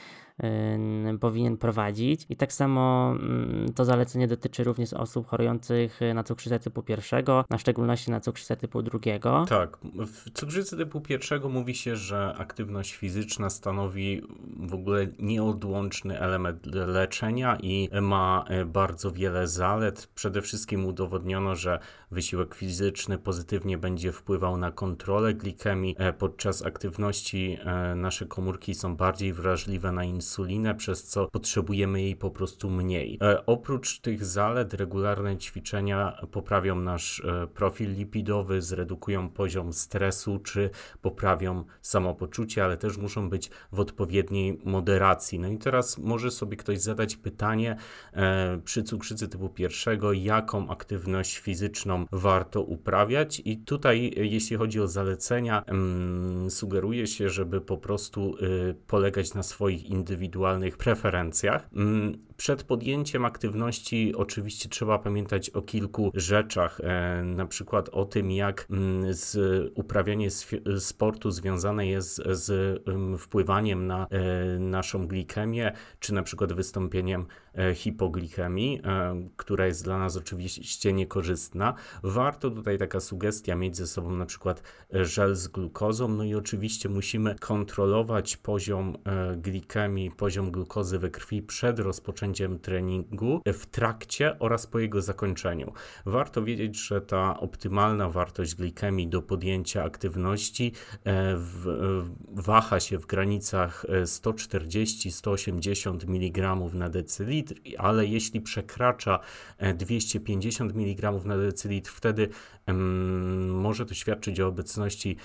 powinien prowadzić. I tak samo mm, to zalecenie dotyczy również osób chorujących na cukrzycę typu pierwszego, na szczególności na cukrzycę typu drugiego. Tak, w cukrzycy typu pierwszego mówi się, że aktywność fizyczna stanowi w ogóle nieodłączny element leczenia i ma e, bardzo wiele zalet. Przede wszystkim udowodniono, że wysiłek fizyczny pozytywnie będzie wpływał na kontrolę glikemii. E, podczas aktywności e, nasze komórki są bardziej wrażliwe na insulinę, przez co potrzebujemy jej po prostu mniej. Oprócz tych zalet, regularne ćwiczenia poprawią nasz profil lipidowy, zredukują poziom stresu czy poprawią samopoczucie, ale też muszą być w odpowiedniej moderacji. No i teraz może sobie ktoś zadać pytanie e, przy cukrzycy typu pierwszego, jaką aktywność fizyczną warto uprawiać i tutaj jeśli chodzi o zalecenia, mm, sugeruje się, żeby po prostu y, polegać na swoich indywidualnych preferencjach. Mm, przed podjęciem aktywności oczywiście trzeba pamiętać o kilku rzeczach, e, na przykład o tym, jak mm, z uprawianie sportu związane jest z wpływaniem na e, naszą glikemię, czy na przykład wystąpieniem hipoglikemii, która jest dla nas oczywiście niekorzystna. Warto tutaj taka sugestia mieć ze sobą na przykład żel z glukozą, no i oczywiście musimy kontrolować poziom glikemii, poziom glukozy we krwi przed rozpoczęciem treningu, w trakcie oraz po jego zakończeniu. Warto wiedzieć, że ta optymalna wartość glikemii do podjęcia aktywności e, waha się w granicach 140-180 e, mg na decylitr, ale jeśli przekracza 250 e, mg na decylitr, wtedy może to świadczyć o obecności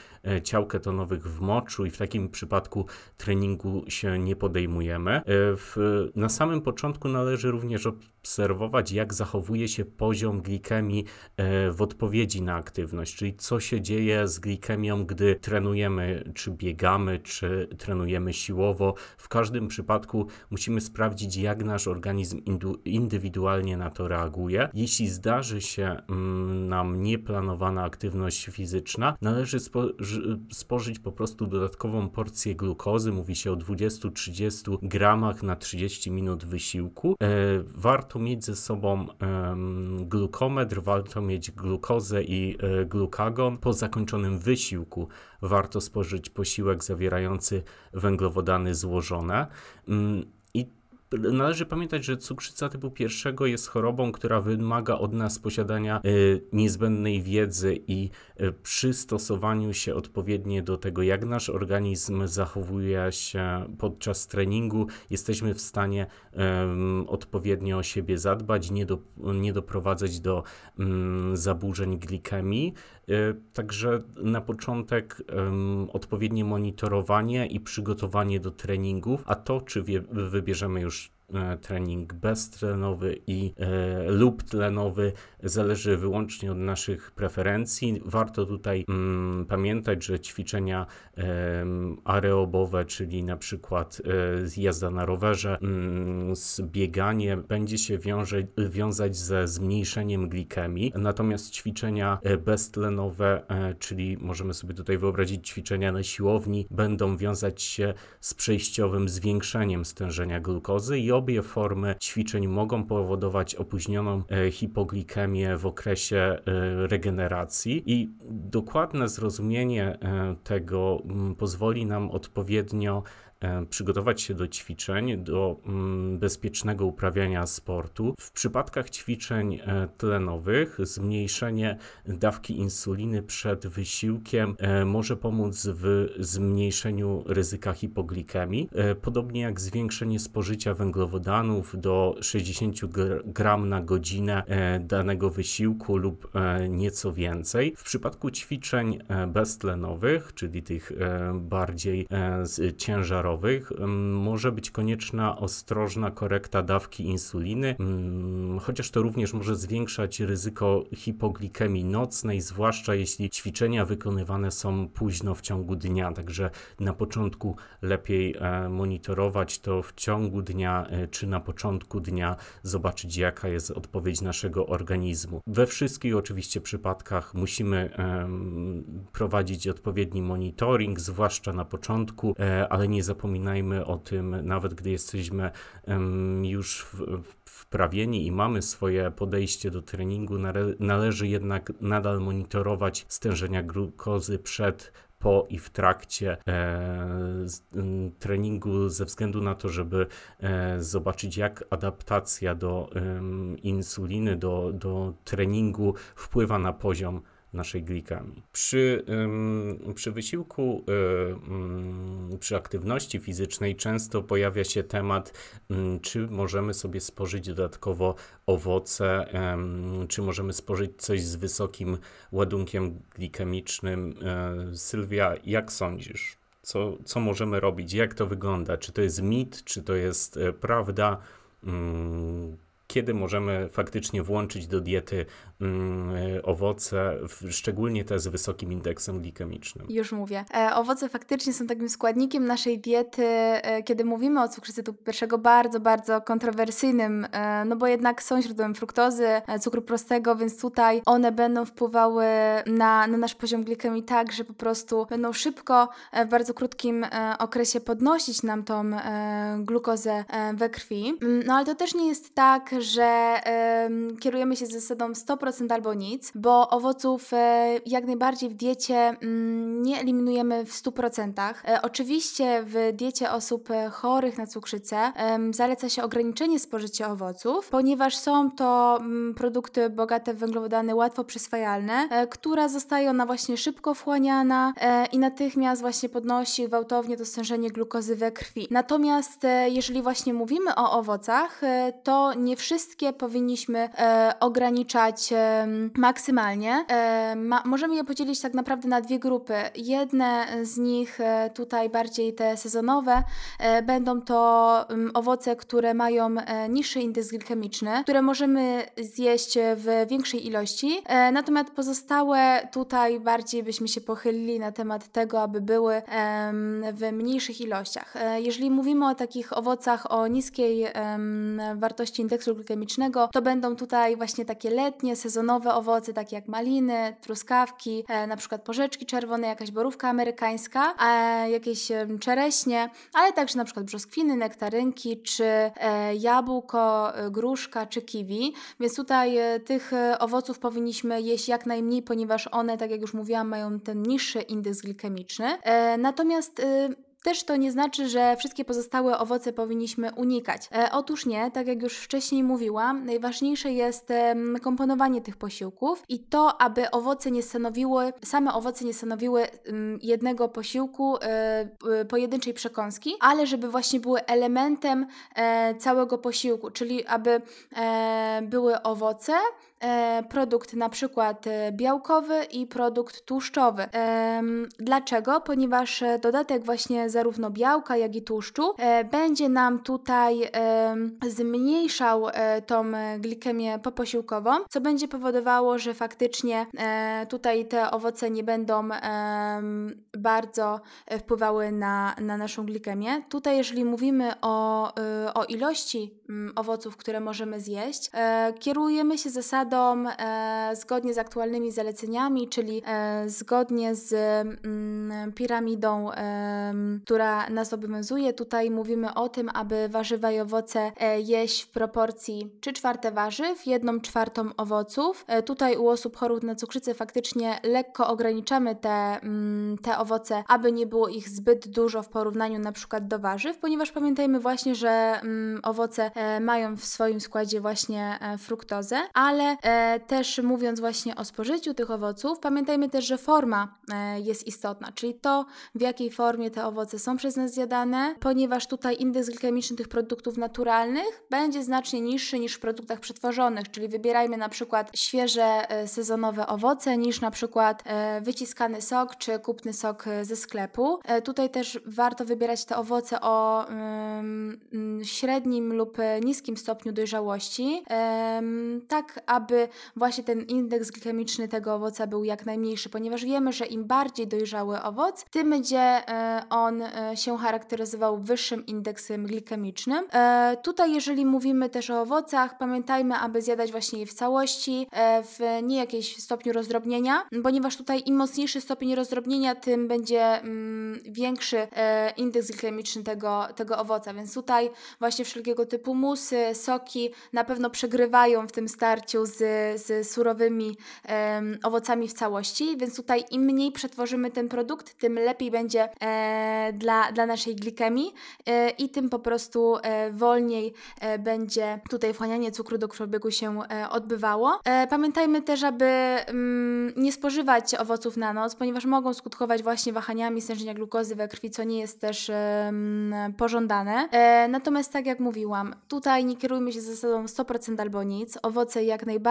ciał ketonowych w moczu i w takim przypadku treningu się nie podejmujemy. W, na samym początku należy również obserwować, jak zachowuje się poziom glikemii e, w odpowiedzi na aktywność, czyli co się dzieje z glikemią, gdy trenujemy, czy biegamy, czy trenujemy siłowo. W każdym przypadku musimy sprawdzić, jak nasz organizm indywidualnie na to reaguje. Jeśli zdarzy się mm, nam nieplanowana aktywność fizyczna, należy spo spożyć po prostu dodatkową porcję glukozy. Mówi się o 20-30 gramach na 30 minut wysiłku. E, warto mieć ze sobą um, glukometr, warto mieć glukozę i e, glukagon. Po zakończonym wysiłku warto spożyć posiłek zawierający węglowodany złożone. Um, Należy pamiętać, że cukrzyca typu pierwszego jest chorobą, która wymaga od nas posiadania y, niezbędnej wiedzy i y, przystosowaniu się odpowiednio do tego, jak nasz organizm zachowuje się podczas treningu. Jesteśmy w stanie odpowiednio o siebie zadbać, nie, do, nie doprowadzać do mm, zaburzeń glikemii. Także na początek odpowiednie monitorowanie i przygotowanie do treningów, a to, czy wie, wybierzemy już E, trening beztlenowy i e, lub tlenowy zależy wyłącznie od naszych preferencji. Warto tutaj mm, pamiętać, że ćwiczenia e, aerobowe, czyli na przykład e, jazda na rowerze, mm, bieganie będzie się wiąże, wiązać ze zmniejszeniem glikemii, natomiast ćwiczenia e, beztlenowe, e, czyli możemy sobie tutaj wyobrazić ćwiczenia na siłowni, będą wiązać się z przejściowym zwiększeniem stężenia glukozy i obie formy ćwiczeń mogą powodować opóźnioną e, hipoglikemię w okresie e, regeneracji. I dokładne zrozumienie e, tego pozwoli nam odpowiednio przygotować się do ćwiczeń, do mm, bezpiecznego uprawiania sportu. W przypadkach ćwiczeń e, tlenowych zmniejszenie dawki insuliny przed wysiłkiem e, może pomóc w zmniejszeniu ryzyka hipoglikemii, podobnie jak zwiększenie spożycia węglowodanów do 60 gram na godzinę danego wysiłku lub nieco więcej. W przypadku ćwiczeń beztlenowych, czyli tych bardziej ciężarowych, obszarowych może być konieczna ostrożna korekta dawki insuliny, chociaż to również może zwiększać ryzyko hipoglikemii nocnej, zwłaszcza jeśli ćwiczenia wykonywane są późno w ciągu dnia. Także na początku lepiej e, monitorować to w ciągu dnia e, czy na początku dnia, zobaczyć jaka jest odpowiedź naszego organizmu. We wszystkich oczywiście przypadkach musimy prowadzić odpowiedni monitoring, zwłaszcza na początku, e, ale nie zapominajmy o tym, nawet gdy jesteśmy już wprawieni i mamy swoje podejście do treningu, należy jednak nadal monitorować stężenia glukozy przed po i w trakcie e, treningu, ze względu na to, żeby e, zobaczyć, jak adaptacja do e, insuliny, do, do treningu wpływa na poziom naszej glikemii. Przy, przy wysiłku, y, przy aktywności fizycznej często pojawia się temat, czy możemy sobie spożyć dodatkowo owoce, czy możemy spożyć coś z wysokim ładunkiem glikemicznym. E, Sylwia, jak sądzisz? Co, co możemy robić? Jak to wygląda? Czy to jest mit, czy to jest e, prawda? kiedy możemy faktycznie włączyć do diety owoce, szczególnie te z wysokim indeksem glikemicznym. Już mówię. E, owoce faktycznie są takim składnikiem naszej diety, e, kiedy mówimy o cukrzycy typu pierwszego, bardzo, bardzo kontrowersyjnym, e, no bo jednak są źródłem fruktozy, e, cukru prostego, więc tutaj one będą wpływały na, na nasz poziom glikemii tak, że po prostu będą szybko, e, w bardzo krótkim e, okresie podnosić nam tą glukozę we krwi. Mm, no ale to też nie jest tak, że kierujemy się zasadą 100% albo nic, bo owoców y, jak najbardziej w diecie y, nie eliminujemy w 100%. E, oczywiście w diecie osób e, chorych na cukrzycę zaleca się ograniczenie spożycia owoców, ponieważ są to produkty bogate w węglowodany łatwo przyswajalne, która zostaje ona właśnie szybko wchłaniana i natychmiast właśnie podnosi gwałtownie to stężenie glukozy we krwi. Natomiast jeżeli właśnie mówimy o owocach, to nie wszystkie powinniśmy e, ograniczać e, maksymalnie. E, ma, możemy je podzielić tak naprawdę na dwie grupy. Jedne z nich, e, tutaj bardziej te sezonowe, e, będą to um, owoce, które mają niższy indeks glikemiczny, które możemy zjeść w większej ilości. natomiast pozostałe tutaj bardziej byśmy się pochylili na temat tego, aby były w mniejszych ilościach. jeżeli mówimy o takich owocach o niskiej wartości indeksu glikemicznego, to będą tutaj właśnie takie letnie, sezonowe owoce, takie jak maliny, truskawki, e, na przykład porzeczki czerwone, jakaś borówka amerykańska, e, jakieś czereśnie, ale także na przykład brzoskwiny, nektarynki, czy e, jabłko, gruszka, czy kiwi. Więc tutaj tych owoców powinniśmy jeść jak najmniej, ponieważ one, tak jak już mówiłam, mają ten niższy indeks glikemiczny. natomiast też to nie znaczy, że wszystkie pozostałe owoce powinniśmy unikać. E, otóż nie, tak jak już wcześniej mówiłam, najważniejsze jest e, komponowanie tych posiłków i to, aby owoce nie stanowiły, same owoce nie stanowiły jednego posiłku, e, pojedynczej przekąski, ale żeby właśnie były elementem e, całego posiłku, czyli aby e, były owoce, produkt na przykład e, białkowy i produkt tłuszczowy. Dlaczego? Ponieważ e, dodatek właśnie zarówno białka, jak i tłuszczu będzie nam tutaj zmniejszał tą glikemię poposiłkową, co będzie powodowało, że faktycznie tutaj te owoce nie będą bardzo wpływały na, na naszą glikemię. Tutaj, jeżeli mówimy o, o ilości owoców, które możemy zjeść, kierujemy się zasadą, e, zgodnie z aktualnymi zaleceniami, czyli e, zgodnie z mm, piramidą, która nas obowiązuje. Tutaj mówimy o tym, aby warzywa i owoce e, jeść w proporcji 3 czwarte warzyw, 1 czwartą owoców. Tutaj u osób chorych na cukrzycę faktycznie lekko ograniczamy te, mm, te owoce, aby nie było ich zbyt dużo w porównaniu na przykład do warzyw, ponieważ pamiętajmy właśnie, że mm, owoce mają w swoim składzie właśnie fruktozę, ale e, też mówiąc właśnie o spożyciu tych owoców, pamiętajmy też, że forma e, jest istotna, czyli to, w jakiej formie te owoce są przez nas zjadane, ponieważ tutaj indeks glikemiczny tych produktów naturalnych będzie znacznie niższy niż w produktach przetworzonych, czyli wybierajmy na przykład świeże e, sezonowe owoce niż na przykład e, wyciskany sok czy kupny sok e, ze sklepu. E, tutaj też warto wybierać te owoce o średnim lub niskim stopniu dojrzałości, tak aby właśnie ten indeks glikemiczny tego owoca był jak najmniejszy, ponieważ wiemy, że im bardziej dojrzały owoc, tym będzie e, on e, się charakteryzował wyższym indeksem glikemicznym. E, Tutaj, jeżeli mówimy też o owocach, pamiętajmy, aby zjadać właśnie je w całości, w nie jakimś stopniu rozdrobnienia, ponieważ tutaj im mocniejszy stopień rozdrobnienia, tym będzie mm, większy indeks glikemiczny tego, tego owoca, więc tutaj właśnie wszelkiego typu musy, soki na pewno przegrywają w tym starciu z, z surowymi em, owocami w całości, więc tutaj im mniej przetworzymy ten produkt, tym lepiej będzie e, dla, dla naszej glikemii e, i tym po prostu e, wolniej e, będzie tutaj wchłanianie cukru do krwiobiegu się e, odbywało. E, pamiętajmy też, aby mm, nie spożywać owoców na noc, ponieważ mogą skutkować właśnie wahaniami stężenia glukozy we krwi, co nie jest też pożądane. Natomiast tak jak mówiłam, tutaj nie kierujmy się zasadą 100% albo nic. Owoce jak najbardziej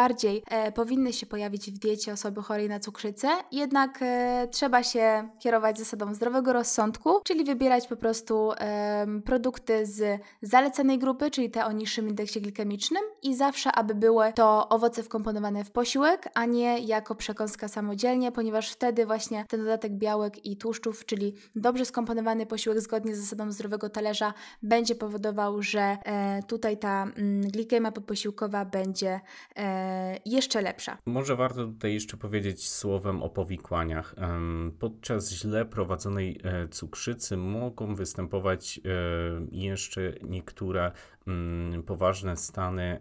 e, powinny się pojawić w diecie osoby chorej na cukrzycę, jednak e, trzeba się kierować zasadą zdrowego rozsądku, czyli wybierać po prostu em, produkty z zalecanej grupy, czyli te o niższym indeksie glikemicznym i zawsze, aby były to owoce wkomponowane w posiłek, a nie jako przekąska samodzielnie, ponieważ wtedy właśnie ten dodatek białek i tłuszczów, czyli dobrze skomponowany posiłek zgodnie z zasadą zdrowego talerza będzie powodował, że e, tutaj ta mm, glikemia poposiłkowa będzie e, jeszcze lepsza. Może warto tutaj jeszcze powiedzieć słowem o powikłaniach. Podczas źle prowadzonej e, cukrzycy mogą występować e, jeszcze niektóre poważne stany,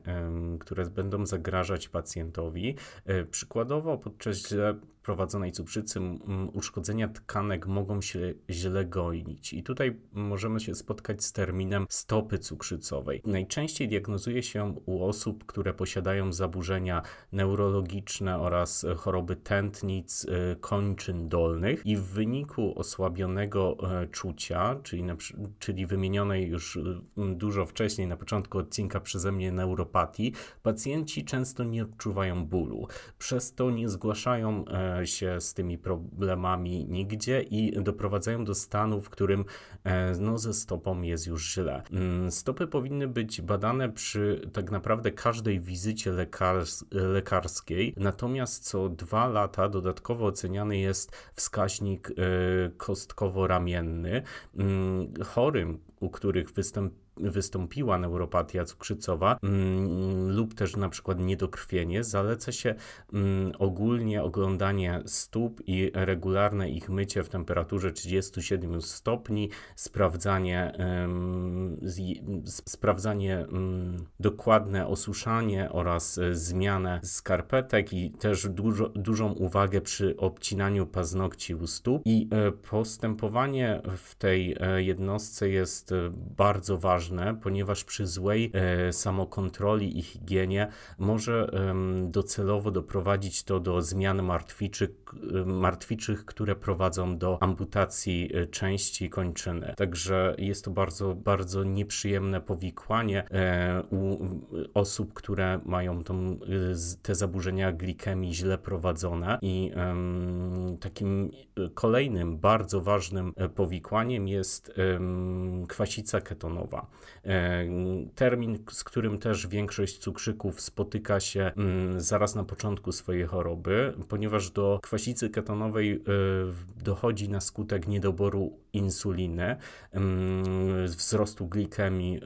które będą zagrażać pacjentowi. E, Przykładowo podczas źle prowadzonej cukrzycy uszkodzenia tkanek mogą się źle goić i tutaj możemy się spotkać z terminem stopy cukrzycowej. Najczęściej diagnozuje się u osób, które posiadają zaburzenia neurologiczne oraz choroby tętnic e, kończyn dolnych i w wyniku osłabionego e, czucia, czyli, czyli wymienionej już dużo wcześniej na początku odcinka przeze mnie neuropatii, pacjenci często nie odczuwają bólu. Przez to nie zgłaszają e, się z tymi problemami nigdzie i doprowadzają do stanu, w którym e, no, ze stopą jest już źle. Mm, Stopy powinny być badane przy tak naprawdę każdej wizycie lekars lekarskiej, natomiast co dwa lata dodatkowo oceniany jest wskaźnik e, kostkowo-ramienny. Mm, Chorym, u których występ wystąpiła neuropatia cukrzycowa mm, lub też na przykład niedokrwienie, zaleca się mm, ogólnie oglądanie stóp i regularne ich mycie w temperaturze 37 stopni, sprawdzanie, sprawdzanie dokładne osuszanie oraz e, zmianę skarpetek i też dużo, dużą uwagę przy obcinaniu paznokci u stóp. I e, postępowanie w tej e, jednostce jest bardzo ważne, ponieważ przy złej e, samokontroli i higienie może em, docelowo doprowadzić to do zmian martwiczych, e, martwiczych, które prowadzą do amputacji e, części kończyny. Także jest to bardzo, bardzo nieprzyjemne powikłanie e, u osób, które mają tą, e, te zaburzenia glikemii źle prowadzone i takim e, kolejnym bardzo ważnym e, powikłaniem jest kwasica ketonowa. E, Termin, z którym też większość cukrzyków spotyka się mm, zaraz na początku swojej choroby, ponieważ do kwasicy ketonowej e, dochodzi na skutek niedoboru insuliny, wzrostu glikemii,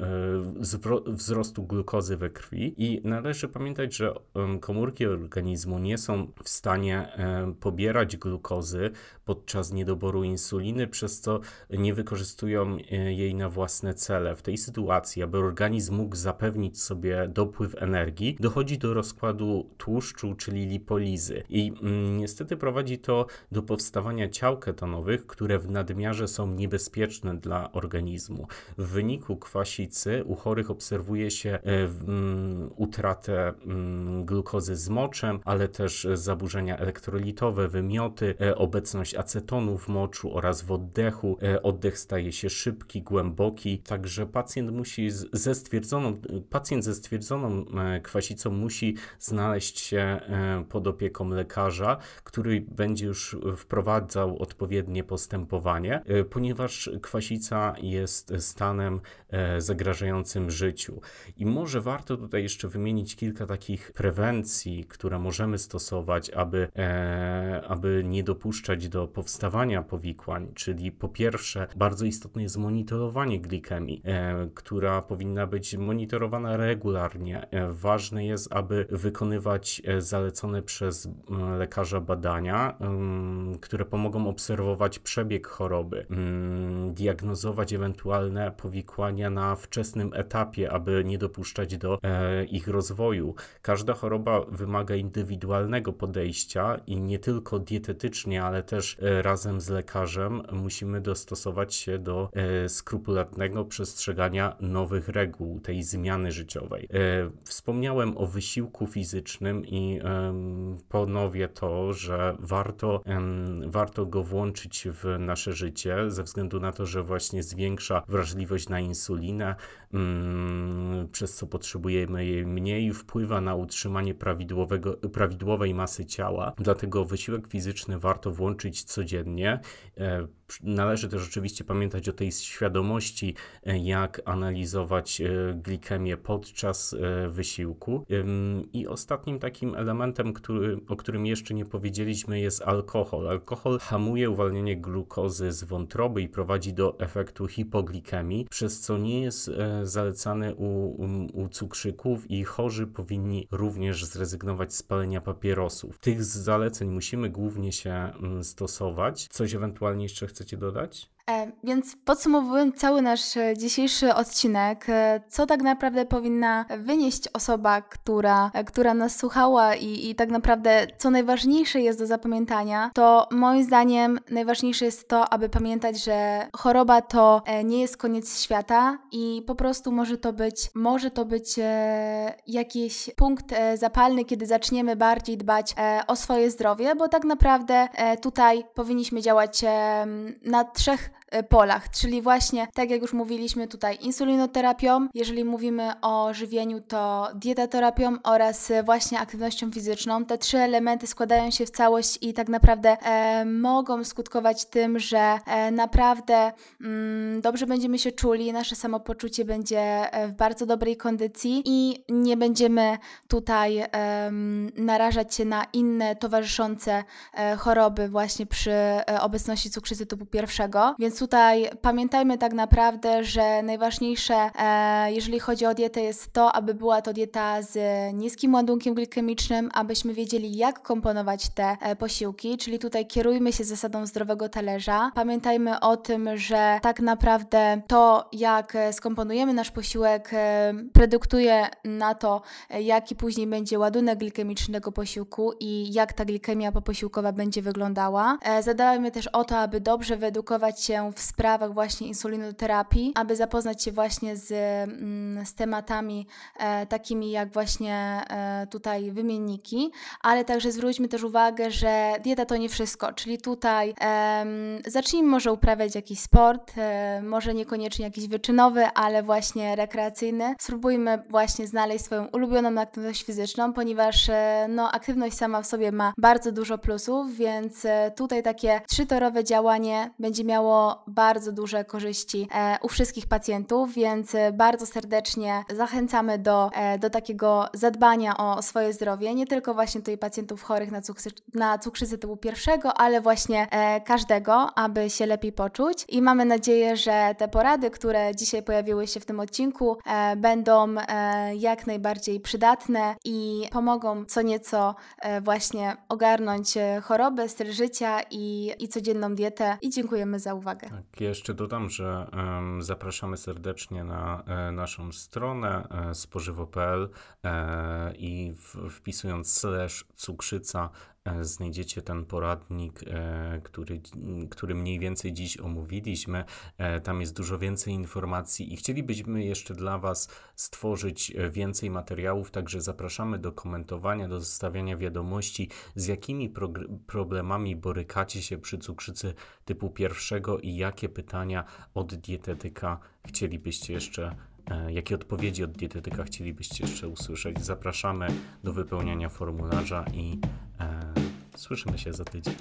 e, wzrostu glukozy we krwi i należy pamiętać, że komórki organizmu nie są w stanie e, pobierać glukozy podczas niedoboru insuliny, przez co nie wykorzystują e, jej na własne cele. W tej sytuacji, aby organizm mógł zapewnić sobie dopływ energii, dochodzi do rozkładu tłuszczu, czyli lipolizy. I mm, niestety prowadzi to do powstawania ciał ketonowych, które w nadmiarze są są niebezpieczne dla organizmu. W wyniku kwasicy u chorych obserwuje się mm, utratę mm, glukozy z moczem, ale też zaburzenia elektrolitowe, wymioty, obecność acetonu w moczu oraz w oddechu. Oddech staje się szybki, głęboki, także pacjent musi ze stwierdzoną, pacjent ze stwierdzoną kwasicą musi znaleźć się pod opieką lekarza, który będzie już wprowadzał odpowiednie postępowanie, e, ponieważ kwasica jest stanem e, zagrażającym życiu. I może warto tutaj jeszcze wymienić kilka takich prewencji, które możemy stosować, aby, e, aby nie dopuszczać do powstawania powikłań, czyli po pierwsze, bardzo istotne jest monitorowanie glikemii, która powinna być monitorowana regularnie. Ważne jest, aby wykonywać zalecone przez lekarza badania, które pomogą obserwować przebieg choroby, diagnozować ewentualne powikłania na wczesnym etapie, aby nie dopuszczać do e, ich rozwoju. Każda choroba wymaga indywidualnego podejścia i nie tylko dietetycznie, ale też e, razem z lekarzem musimy dostosować się do e, skrupulatnego przestrzegania nowych reguł, tej zmiany życiowej. Wspomniałem o wysiłku fizycznym i ponowię to, że warto, warto go włączyć w nasze życie, ze względu na to, że właśnie zwiększa wrażliwość na insulinę, mm, przez co potrzebujemy jej mniej, wpływa na utrzymanie prawidłowego, prawidłowej masy ciała. Dlatego wysiłek fizyczny warto włączyć codziennie. E, należy też oczywiście pamiętać o tej świadomości, e, jak analizować e, glikemię podczas wysiłku. I ostatnim takim elementem, który, o którym jeszcze nie powiedzieliśmy, jest alkohol. Alkohol hamuje uwalnianie glukozy z wątroby i prowadzi do efektu hipoglikemii, przez co nie jest zalecany u, u, cukrzyków i chorzy powinni również zrezygnować z palenia papierosów. Tych zaleceń musimy głównie się mm, stosować. Coś ewentualnie jeszcze chcecie dodać? E, więc podsumowując cały nasz e, dzisiejszy odcinek, e, co tak naprawdę powinna wynieść osoba, która, która nas słuchała i, i tak naprawdę co najważniejsze jest do zapamiętania, to moim zdaniem najważniejsze jest to, aby pamiętać, że choroba to nie jest koniec świata i po prostu może to być, może to być jakiś punkt zapalny, kiedy zaczniemy bardziej dbać o swoje zdrowie, bo tak naprawdę tutaj powinniśmy działać na trzech polach, czyli właśnie, tak jak już mówiliśmy tutaj, insulinoterapią, jeżeli mówimy o żywieniu, to dietaterapią oraz właśnie aktywnością fizyczną. Te trzy elementy składają się w całość i tak naprawdę e, mogą skutkować tym, że e, naprawdę mm, dobrze będziemy się czuli, nasze samopoczucie będzie e, w bardzo dobrej kondycji i nie będziemy tutaj e, narażać się na inne towarzyszące e, choroby właśnie przy obecności cukrzycy typu pierwszego, więc tutaj pamiętajmy tak naprawdę, że najważniejsze, e, jeżeli chodzi o dietę, jest to, aby była to dieta z niskim ładunkiem glikemicznym, abyśmy wiedzieli, jak komponować te e, posiłki, czyli tutaj kierujmy się zasadą zdrowego talerza. Pamiętajmy o tym, że tak naprawdę to, jak skomponujemy nasz posiłek, e, predyktuje na to, jaki później będzie ładunek glikemiczny tego posiłku i jak ta glikemia poposiłkowa będzie wyglądała. Zadajmy też o to, aby dobrze wyedukować się w sprawach właśnie insulinoterapii, aby zapoznać się właśnie z, mm, z tematami e, takimi jak właśnie e, tutaj wymienniki, ale także zwróćmy też uwagę, że dieta to nie wszystko, czyli tutaj e, zacznijmy może uprawiać jakiś sport, e, może niekoniecznie jakiś wyczynowy, ale właśnie rekreacyjny. Spróbujmy właśnie znaleźć swoją ulubioną aktywność fizyczną, ponieważ e, no, aktywność sama w sobie ma bardzo dużo plusów, więc e, tutaj takie trzytorowe działanie będzie miało bardzo duże korzyści e, u wszystkich pacjentów, więc e, bardzo serdecznie zachęcamy do, e, do takiego zadbania o swoje zdrowie, nie tylko właśnie tutaj pacjentów chorych na, cukrzy, na cukrzycę typu pierwszego, ale właśnie każdego, aby się lepiej poczuć. I mamy nadzieję, że te porady, które dzisiaj pojawiły się w tym odcinku, będą jak najbardziej przydatne i pomogą co nieco właśnie ogarnąć chorobę, styl życia i, i codzienną dietę. I dziękujemy za uwagę. Tak, jeszcze dodam, że zapraszamy serdecznie na e, naszą stronę e, spożywo.pl e, i wpisując slash cukrzyca znajdziecie ten poradnik, e, który, który mniej więcej dziś omówiliśmy. E, Tam jest dużo więcej informacji i chcielibyśmy jeszcze dla Was stworzyć e, więcej materiałów, także zapraszamy do komentowania, do zostawiania wiadomości, z jakimi problemami borykacie się przy cukrzycy typu pierwszego i jakie pytania od dietetyka chcielibyście jeszcze Jakie odpowiedzi od dietetyka chcielibyście jeszcze usłyszeć? Zapraszamy do wypełniania formularza i słyszymy się za tydzień.